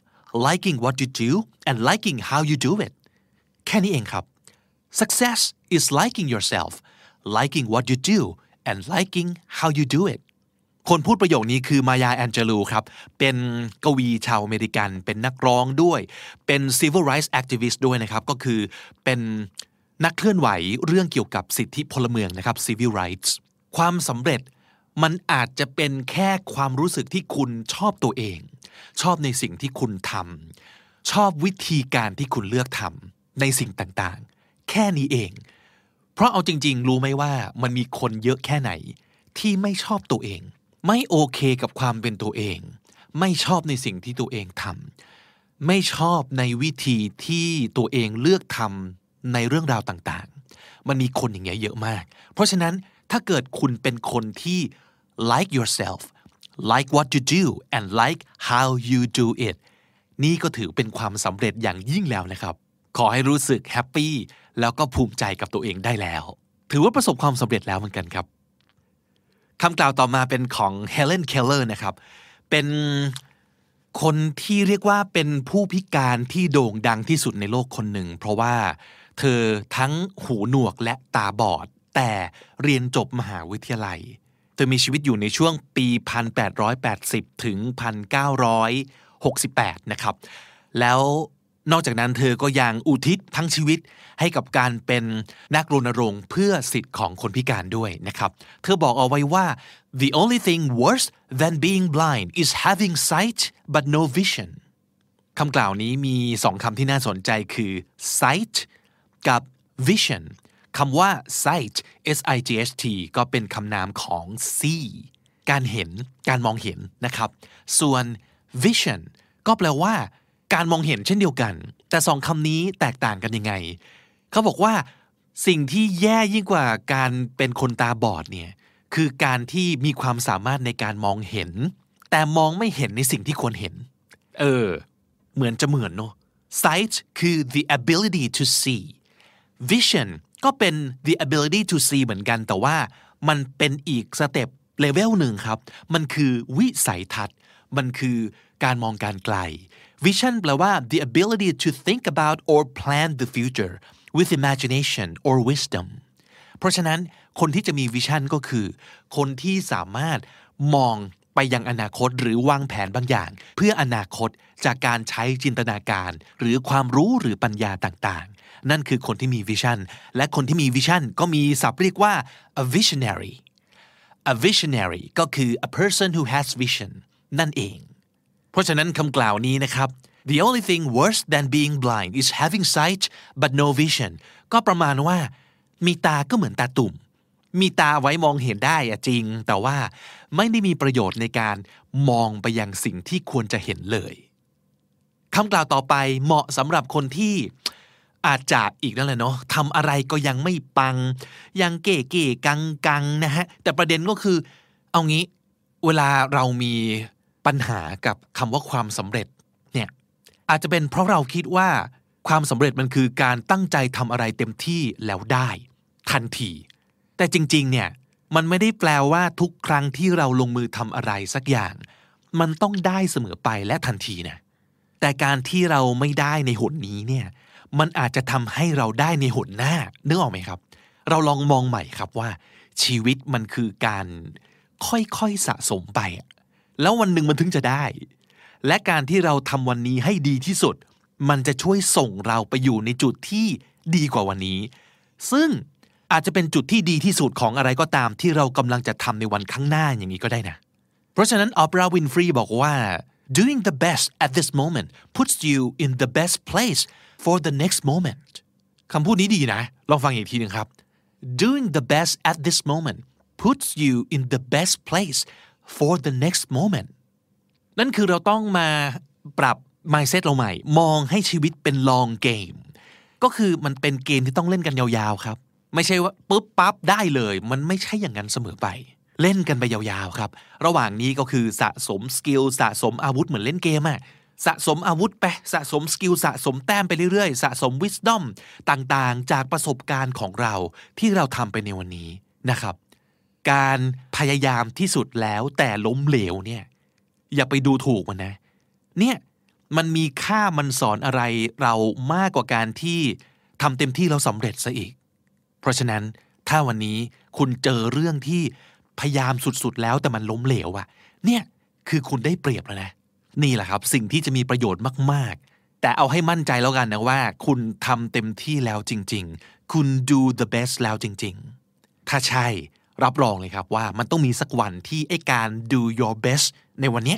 liking what you do and liking how you do it แค่นี้เองครับ success is liking yourself liking what you do and liking how you do it คนพูดประโยคนี้คือมายาแอนเจลูครับ เป็นกวีชาวอเมริกัน เป็นนักร้องด้วย เป็น civil rights activist ด้วยนะครับ ก็คือเป็นนักเคลื่อนไหวเรื่องเกี่ยวกับสิทธิพลเมืองนะครับ civil rights ความสำเร็จมันอาจจะเป็นแค่ความรู้สึกที่คุณชอบตัวเอง ชอบในสิ่งที่คุณทำชอบวิธีการที่คุณเลือกทำในสิ่งต่างๆ แค่นี้เอง เพราะเอาจริง ๆ รู้ไหมว่ามันมีคนเยอะแค่ไหน ที่ไม่ชอบตัวเอง ไม่โอเคกับความเป็นตัวเอง ไม่ชอบในสิ่งที่ตัวเองทำไม่ชอบในวิธีที่ตัวเองเลือกทำในเรื่องราวต่างๆ มันมีคนอย่างเงี้ยเยอะมาก เพราะฉะนั้นถ้าเกิดคุณเป็นคนที่ like yourself like what you do and like how you do it นี่ก็ถือเป็นความสำเร็จอย่างยิ่งแล้วนะครับ ขอให้รู้สึก happy แล้วก็ภูมิใจกับตัวเองได้แล้ว ถือว่าประสบความสำเร็จแล้วเหมือนกันครับคำกล่าวต่อมาเป็นของเฮเลนเคลเลอร์นะครับ เป็นคนที่เรียกว่าเป็นผู้พิการที่โด่งดังที่สุดในโลกคนหนึ่ง เพราะว่าเธอทั้งหูหนวกและตาบอด แต่เรียนจบมหาวิทยาลัย เธอมีชีวิตอยู่ในช่วงปี 1880 ถึง 1968 นะครับ แล้วนอกจากนั้นเธอก็ยังอุทิศทั้งชีวิตให้กับการเป็นนักรณรงค์เพื่อสิทธิ์ของคนพิการด้วยนะครับ เธอบอกเอาไว้ว่า the only thing worse than being blind is having sight but no vision คำกล่าวนี้มีสองคำที่น่าสนใจคือ sight กับ vision คำว่า sight s i g h t ก็เป็นคำนามของ see การเห็นการมองเห็นนะครับ ส่วน vision ก็แปลว่า การมองเห็นเช่นเดียวกัน แต่สองคำนี้แตกต่างกันยังไง เขาบอกว่า สิ่งที่แย่ยิ่งกว่าการเป็นคนตาบอดเนี่ยคือการที่มีความสามารถในการมองเห็น แต่มองไม่เห็นในสิ่งที่ควรเห็น เออ เหมือนจะเหมือนเนาะ sight คือ the ability to see vision ก็เป็น the ability to see เหมือนกัน แต่ว่ามันเป็นอีก step level หนึ่งครับ มันคือวิสัยทัศน์ มันคือการมองการไกล vision แปลว่า the ability to think about or plan the future with imagination or wisdom เพราะฉะนั้นคนที่จะมี vision ก็คือ คนที่สามารถมองไปยังอนาคตหรือวางแผนบางอย่าง เพื่ออนาคตจากการใช้จินตนาการ หรือความรู้หรือปัญญาต่าง นั่นคือคนที่มีวิชั่นและคนที่มีวิชั่นก็มีศัพท์เรียกว่า a visionary a visionary ก็คือ a person who has vision นั่นเอง เพราะฉะนั้นคำกล่าวนี้นะครับ the only thing worse than being blind is having sight but no vision ก็ประมาณว่า มีตาก็เหมือนตาตุ่ม มีตาไว้มองเห็นได้อะจริง แต่ว่าไม่ได้มีประโยชน์ในการมองไปยังสิ่งที่ควรจะเห็นเลยคำกล่าวต่อไปเหมาะสำหรับคนที่ อาจจะอีกนั่นแหละเนาะทำอะไรก็ยังไม่ปัง ยังเก๋เก๋กังกังนะฮะ แต่ประเด็นก็คือ เอางี้ เวลาเรามีปัญหากับคำว่าความสำเร็จ เนี่ย อาจจะเป็นเพราะเราคิดว่า ความสำเร็จมันคือการตั้งใจทำอะไรเต็มที่แล้วได้ ทันที แต่จริง ๆ เนี่ย มันไม่ได้แปลว่าทุกครั้งที่เราลงมือทำอะไรสักอย่าง มันต้องได้เสมอไปและทันทีนะแต่การที่เราไม่ได้ในหนนี้เนี่ย มันอาจจะทำให้เราได้ในหนหน้านึกออกไหมครับ เราลองมองใหม่ครับว่า ชีวิตมันคือการค่อยๆสะสมไป แล้ววันหนึ่งมันถึงจะได้ และการที่เราทำวันนี้ให้ดีที่สุด มันจะช่วยส่งเราไปอยู่ในจุดที่ดีกว่าวันนี้ ซึ่งอาจจะเป็นจุดที่ดีที่สุดของอะไรก็ตามที่เรากำลังจะทำในวันข้างหน้าอย่างนี้ก็ได้นะ เพราะฉะนั้นออปราวินฟรีบอกว่า doing the best at this moment puts you in the best place for the next moment คำพูดนี้ดีนะ ลองฟังอีกทีหนึ่งครับ doing the best at this moment puts you in the best place for the next moment นั่นคือเราต้องมาปรับ mindset เราใหม่ มองให้ชีวิตเป็น long game ก็คือมันเป็นเกมที่ต้องเล่นกันยาวๆครับ ไม่ใช่ว่าปุ๊บปั๊บได้เลย มันไม่ใช่อย่างนั้นเสมอไป เล่นกันไปยาวๆครับ ระหว่างนี้ก็คือสะสม skill สะสมอาวุธเหมือนเล่นเกมอะ สะสมอาวุธไปสะสม skill สะสมแต้มไปเรื่อยๆ สะสม wisdom ต่างๆ จากประสบการณ์ของเราที่เราทำไปในวันนี้นะครับ การพยายามที่สุดแล้วแต่ล้มเหลวเนี่ยอย่าไปดูถูกมันนะ เนี่ยมันมีค่ามันสอนอะไรเรามากกว่าการที่ทำเต็มที่แล้วสำเร็จซะอีก เพราะฉะนั้นถ้าวันนี้คุณเจอเรื่องที่พยายามสุดๆแล้วแต่มันล้มเหลวอะเนี่ยคือคุณได้เปรียบแล้วนะ นี่แหละครับ สิ่งที่จะมีประโยชน์มากๆ แต่เอาให้มั่นใจแล้วกันนะว่า คุณทำเต็มที่แล้วจริง ๆ คุณ do the best แล้วจริง ๆ ถ้าใช่รับรองเลยครับว่ามันต้องมีสักวันที่ไอ้การ do your best ในวันนี้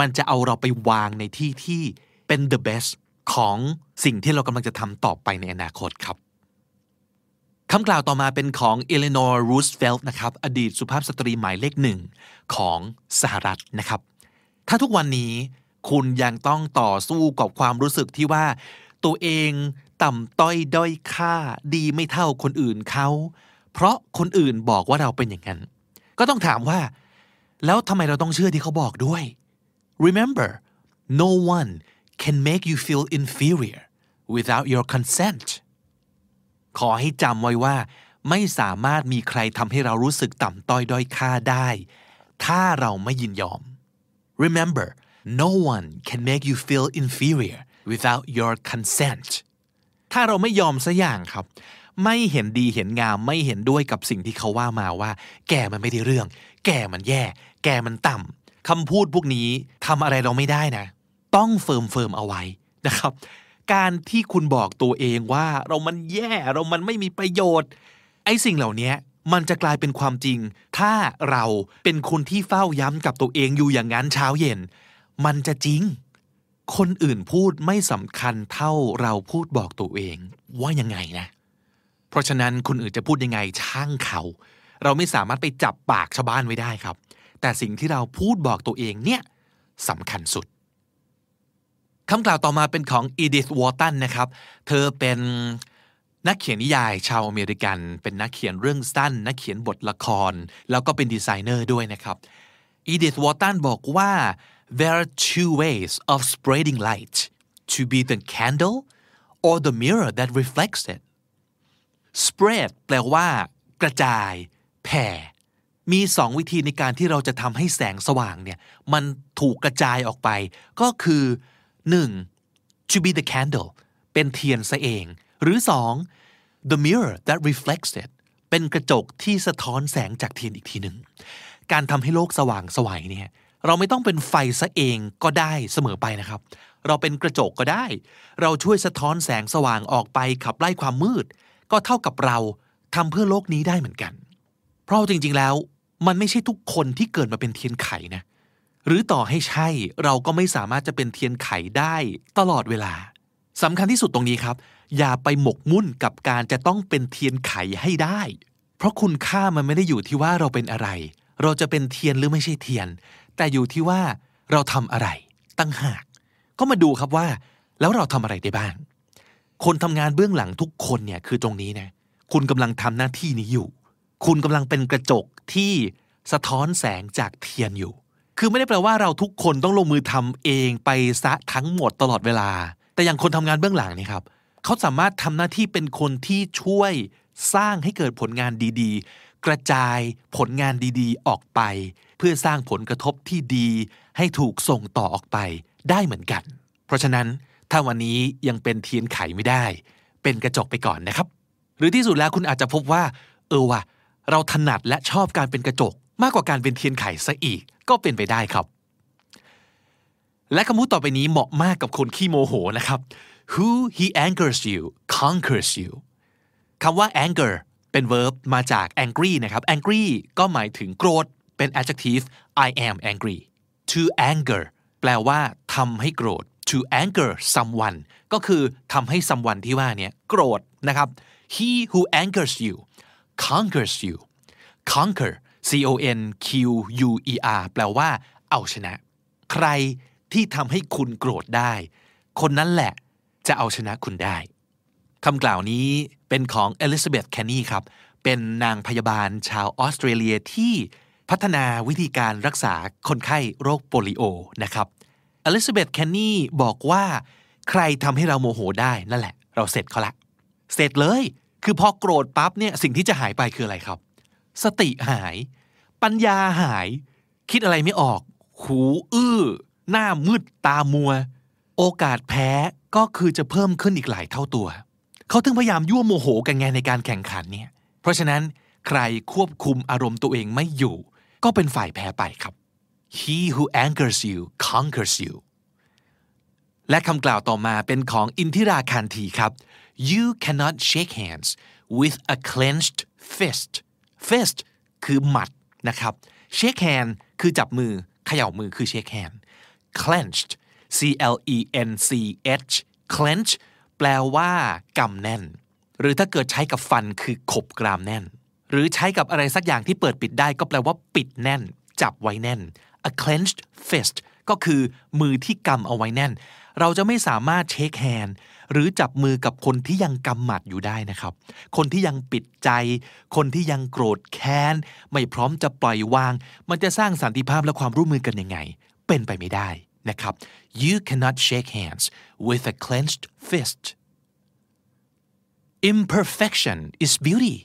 มันจะเอาเราไปวางในที่ที่เป็น the best ของสิ่งที่เรากำลังจะทำต่อไปในอนาคตครับคำกล่าวต่อมาเป็นของเอเลนอร์รูสเฟลต์นะครับ อดีตสุภาพสตรีหมายเลขหนึ่งของสหรัฐนะครับ ถ้าทุกวันนี้คุณยังต้องต่อสู้กับความรู้สึกที่ว่า ตัวเองต่ำต้อยด้อยค่าดีไม่เท่าคนอื่นเขาเพราะคนอื่นบอกว่าเราเป็นอย่างนั้น ก็ต้องถามว่า แล้วทำไมเราต้องเชื่อที่เขาบอกด้วย remember no one can make you feel inferior without your consent ขอให้จำไว้ว่า ไม่สามารถมีใครทำให้เรารู้สึกต่ำต้อยด้อยค่าได้ ถ้าเราไม่ยินยอม remember no one can make you feel inferior without your consent ถ้าเราไม่ยอมสักอย่างครับ ไม่เห็นดีเห็นงามไม่เห็นด้วยกับสิ่งที่เขาว่ามาว่า แกมันไม่ได้เรื่อง แกมันแย่ แกมันต่ำคำพูดพวกนี้ทำอะไรเราไม่ได้นะ ต้อง firm firm เอาไว้นะครับ การที่คุณบอกตัวเองว่าเรามันแย่เรามันไม่มีประโยชน์ ไอ้สิ่งเหล่านี้ มันจะกลายเป็นความจริง ถ้าเราเป็นคนที่เฝ้าย้ำกับตัวเองอยู่อย่างนั้นเช้าเย็น มันจะจริง คนอื่นพูดไม่สำคัญเท่าเราพูดบอกตัวเอง ว่ายังไงนะ เพราะฉะนั้นคนอื่นจะพูดยังไงช่างเขา เราไม่สามารถไปจับปากชาวบ้านไว้ได้ครับ แต่สิ่งที่เราพูดบอกตัวเองเนี่ยสำคัญสุดคำกล่าวต่อมาเป็นของอีดิธวอร์ตันนะครับ เธอเป็น นักเขียนนิยายชาวอเมริกัน เป็นนักเขียนเรื่องสั้น นักเขียนบทละคร แล้วก็เป็นดีไซเนอร์ด้วยนะครับอีดิธวอร์ตันบอกว่า there are two ways of spreading light to be the candle or the mirror that reflects it spread แปลว่า กระจาย แผ่ มีสองวิธีในการที่เราจะทำให้แสงสว่างเนี่ย มันถูกกระจายออกไป ก็คือ 1. to be the candle เป็นเทียนซะเอง หรือ 2. the mirror that reflects it เป็นกระจกที่สะท้อนแสงจากเทียนอีกทีหนึ่ง การทำให้โลกสว่างสวัยเนี่ยเราไม่ต้องเป็นไฟซะเองก็ได้เสมอไปนะครับ เราเป็นกระจกก็ได้ เราช่วยสะท้อนแสงสว่างออกไปขับไล่ความมืด ก็เท่ากับเราทำเพื่อโลกนี้ได้เหมือนกัน เพราะจริงๆแล้ว มันไม่ใช่ทุกคนที่เกิดมาเป็นเทียนไขนะ หรือต่อให้ใช่เราก็ไม่สามารถจะเป็นเทียนไขได้ตลอดเวลาสำคัญที่สุดตรงนี้ครับ อย่าไปหมกมุ่นกับการจะต้องเป็นเทียนไขให้ได้ เพราะคุณค่ามันไม่ได้อยู่ที่ว่าเราเป็นอะไร เราจะเป็นเทียนหรือไม่ใช่เทียน แต่อยู่ที่ว่าเราทำอะไร ตั้งหาก ก็มาดูครับว่า แล้วเราทำอะไรได้บ้าง คนทำงานเบื้องหลังทุกคนเนี่ยคือตรงนี้นะคุณกำลังทำหน้าที่นี้อยู่ คุณกำลังเป็นกระจกที่สะท้อนแสงจากเทียนอยู่ คือไม่ได้แปลว่าเราทุกคนต้องลงมือทำเองไปซะทั้งหมดตลอดเวลา แต่อย่างคนทำงานเบื้องหลังนี่ครับ เขาสามารถทำหน้าที่เป็นคนที่ช่วยสร้างให้เกิดผลงานดีๆ กระจายผลงานดีๆ ออกไป เพื่อสร้างผลกระทบที่ดี ให้ถูกส่งต่อออกไปได้เหมือนกัน เพราะฉะนั้นถ้าวันนี้ยังเป็นเทียนไขไม่ได้ เป็นกระจกไปก่อนนะครับ หรือที่สุดแล้วคุณอาจจะพบว่า เออว่ะเราถนัดและชอบการเป็นกระจก มากกว่าการเป็นเทียนไขซะอีกก็เป็นไปได้ครับ และคำพูดต่อไปนี้เหมาะมากกับคนขี้โมโหนะครับ who he angers you conquers you คำว่า anger เป็น verb มาจาก angry นะครับ angry ก็หมายถึงโกรธ เป็น adjective I am angry to anger แปลว่าทำให้โกรธ to anger someone ก็คือทำให้ someone ที่ว่าเนี่ยโกรธนะครับ he who angers you conquers you conquer c o n q u e r แปลว่า เอาชนะ ใครที่ทำให้คุณโกรธได้ คนนั้นแหละ จะเอาชนะคุณได้คำกล่าวนี้เป็นของเอลิซาเบธแคนนีครับ เป็นนางพยาบาลชาวออสเตรเลียที่พัฒนาวิธีการรักษาคนไข้โรคโปลิโอนะครับอลิซาเบธแคนนีบอกว่าใครทำให้เราโมโหได้นั่นแหละ เราเสร็จเขาละ เสร็จเลย คือพอโกรธปั๊บเนี่ยสิ่งที่จะหายไปคืออะไรครับ สติหาย ปัญญาหาย คิดอะไรไม่ออก หูอื้อ หน้ามืดตามัว โอกาสแพ้ ก็คือจะเพิ่มขึ้นอีกหลายเท่าตัว เขาถึงพยายามยั่วโมโหกันไงในการแข่งขันเนี่ย เพราะฉะนั้นใครควบคุมอารมณ์ตัวเองไม่อยู่ ก็เป็นฝ่ายแพ้ไปครับ he who anchors you conquers you และคำกล่าวต่อมาเป็นของอินทิราคารทีครับ you cannot shake hands with a clenched fist fist คือหมัดนะครับ shake hand คือจับมือเขย่ามือคือ shake hand clenched c l e n c h clench แปลว่ากำแน่น หรือถ้าเกิดใช้กับฟันคือขบกรามแน่น หรือใช้กับอะไรสักอย่างที่เปิดปิดได้ก็แปลว่าปิดแน่น จับไว้แน่น a clenched fist ก็คือมือที่กำเอาไว้แน่น เราจะไม่สามารถเช็คแฮนด์หรือจับมือกับคนที่ยังกำหมัดอยู่ได้นะครับ คนที่ยังปิดใจ คนที่ยังโกรธแค้น ไม่พร้อมจะปล่อยวาง มันจะสร้างสันติภาพและความร่วมมือกันยังไง เป็นไปไม่ได้ นะครับ you cannot shake hands with a clenched fist imperfection is beauty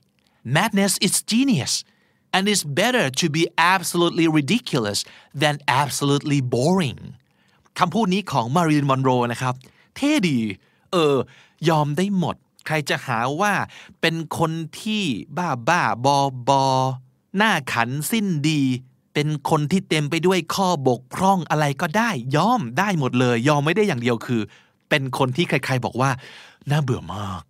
madness is genius and it's better to be absolutely ridiculous than absolutely boring คำพูดนี้ของมาริลมอนโรนะครับ เท่ดี เออ ยอมได้หมด ใครจะหาว่าเป็นคนที่บ้าบ้าบอบอหน้าขันสิ้นดี เป็นคนที่เต็มไปด้วยข้อบกพร่องอะไรก็ได้ ยอมได้หมดเลย ยอมไม่ได้อย่างเดียวคือ เป็นคนที่ใครๆบอกว่าน่าเบื่อมาก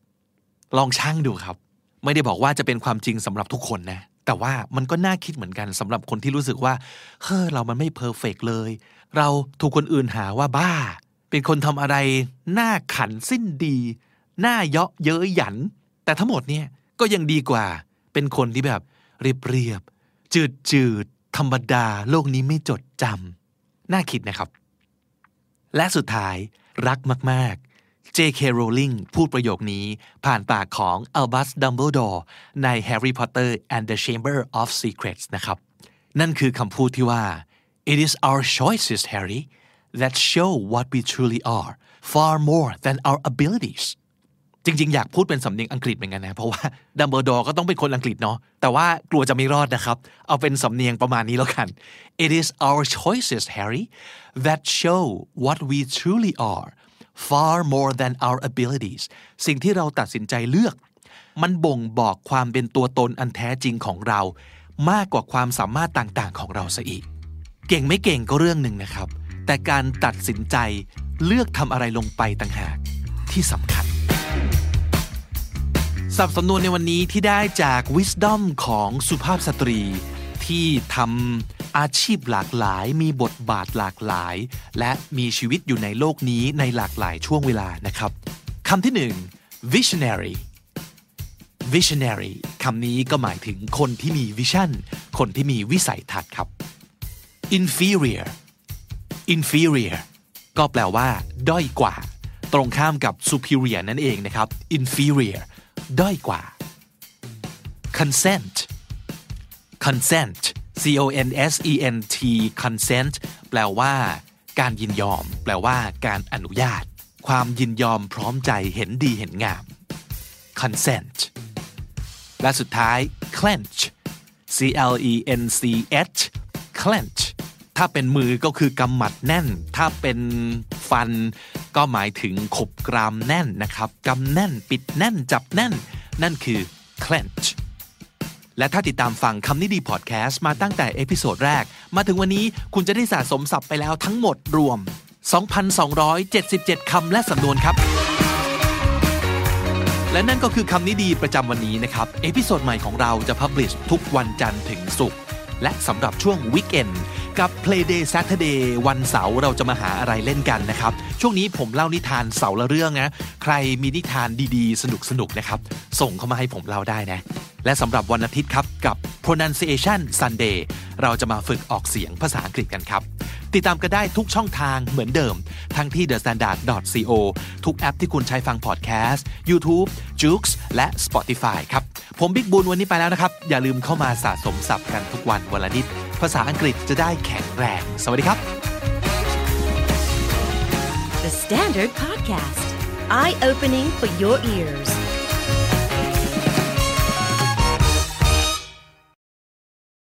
ลองช่างดูครับ ไม่ได้บอกว่าจะเป็นความจริงสำหรับทุกคนนะ แต่ว่ามันก็น่าคิดเหมือนกันสำหรับคนที่รู้สึกว่าเฮ้อเรามันไม่เพอร์เฟกเลย เราถูกคนอื่นหาว่าบ้า เป็นคนทำอะไรหน้าขันสิ้นดีหน้าเยาะเย้ยหยัน แต่ทั้งหมดเนี่ยก็ยังดีกว่า เป็นคนที่แบบเรียบเรียบจืดจืด ธรรมดาโลกนี้ไม่จดจำน่าคิดนะครับ และสุดท้ายรักมาก ๆ J.K. Rowling พูดประโยคนี้ผ่านปากของ Albus Dumbledore ใน Harry Potter and the Chamber of Secrets นะครับ นั่นคือคำพูดที่ว่า It is our choices Harry that show what we truly are far more than our abilities จริง ๆ อยากพูดเป็นสำเนียงอังกฤษเหมือนกันนะ เพราะว่าดัมเบิลดอร์ก็ต้องเป็นคนอังกฤษเนาะแต่ว่ากลัวจะไม่รอดนะครับ เอาเป็นสำเนียงประมาณนี้แล้วกัน It is our choices Harry that show what we truly are far more than our abilities สิ่งที่เราตัดสินใจเลือก มันบ่งบอกความเป็นตัวตนอันแท้จริงของเรา มากกว่าความสามารถต่างๆ ของเราซะอีก เก่งไม่เก่งก็เรื่องหนึ่งนะครับ แต่การตัดสินใจเลือกทำอะไรลงไปต่างหากที่สำคัญ สับสำนวนในวันนี้ที่ได้จาก Wisdom ของสุภาพสตรี ที่ทำอาชีพหลากหลาย มีบทบาทหลากหลาย และมีชีวิตอยู่ในโลกนี้ในหลากหลายช่วงเวลานะครับคำที่หนึ่ง visionary visionary คำนี้ก็หมายถึงคนที่มีวิชั่น คนที่มีวิสัยทัศน์ครับ inferior inferior ก็แปลว่า ด้อยกว่า ตรงข้ามกับ superior นั่นเองนะครับ inferior ด้อยกว่า consent consent c o n s e n t consent แปลว่า การยินยอม แปลว่า การอนุญาต ความยินยอมพร้อมใจเห็นดีเห็นงาม consent และสุดท้าย clench c l e n c h clench ถ้าเป็นมือก็คือกำหมัดแน่น ถ้าเป็นฟัน ก็หมายถึงขบกรามแน่นนะครับกำแน่นปิดแน่นจับแน่น นั่นคือ clench และถ้าติดตามฟังคำนี้ดีพอดแคสต์มาตั้งแต่ episode แรก มาถึงวันนี้คุณจะได้สะสมศัพท์ไปแล้วทั้งหมดรวม 2,277 คำและสำนวนครับ และนั่นก็คือคำนี้ดีประจำวันนี้นะครับ episode ใหม่ของเราจะ publish ทุกวันจันทร์ถึงศุกร์และสำหรับช่วง weekend กับ Playday Saturday วันเสาร์เราจะมาหาอะไรเล่นกันนะครับ ช่วงนี้ผมเล่านิทานเสาร์ละเรื่องนะ ใครมีนิทานดีๆ สนุกๆนะครับ ส่งเข้ามาให้ผมเล่าได้นะ และสำหรับวันอาทิตย์ครับกับ pronunciation Sunday เราจะมาฝึกออกเสียงภาษาอังกฤษกันครับ ติดตามกันได้ทุกช่องทางเหมือนเดิม ทั้งที่ thestandard.co ทุกแอปที่คุณใช้ฟังพอดแคสต์ YouTube, j o o x และ Spotify ครับ ผมบิ๊กบุญวันนี้ไปแล้วนะครับ อย่าลืมเข้ามาสะสมศัพท์กันทุกวันวันละนิด ภาษาอังกฤษจะได้แข็งแรง สวัสดีครับ The Standard Podcast, eye opening for your ears.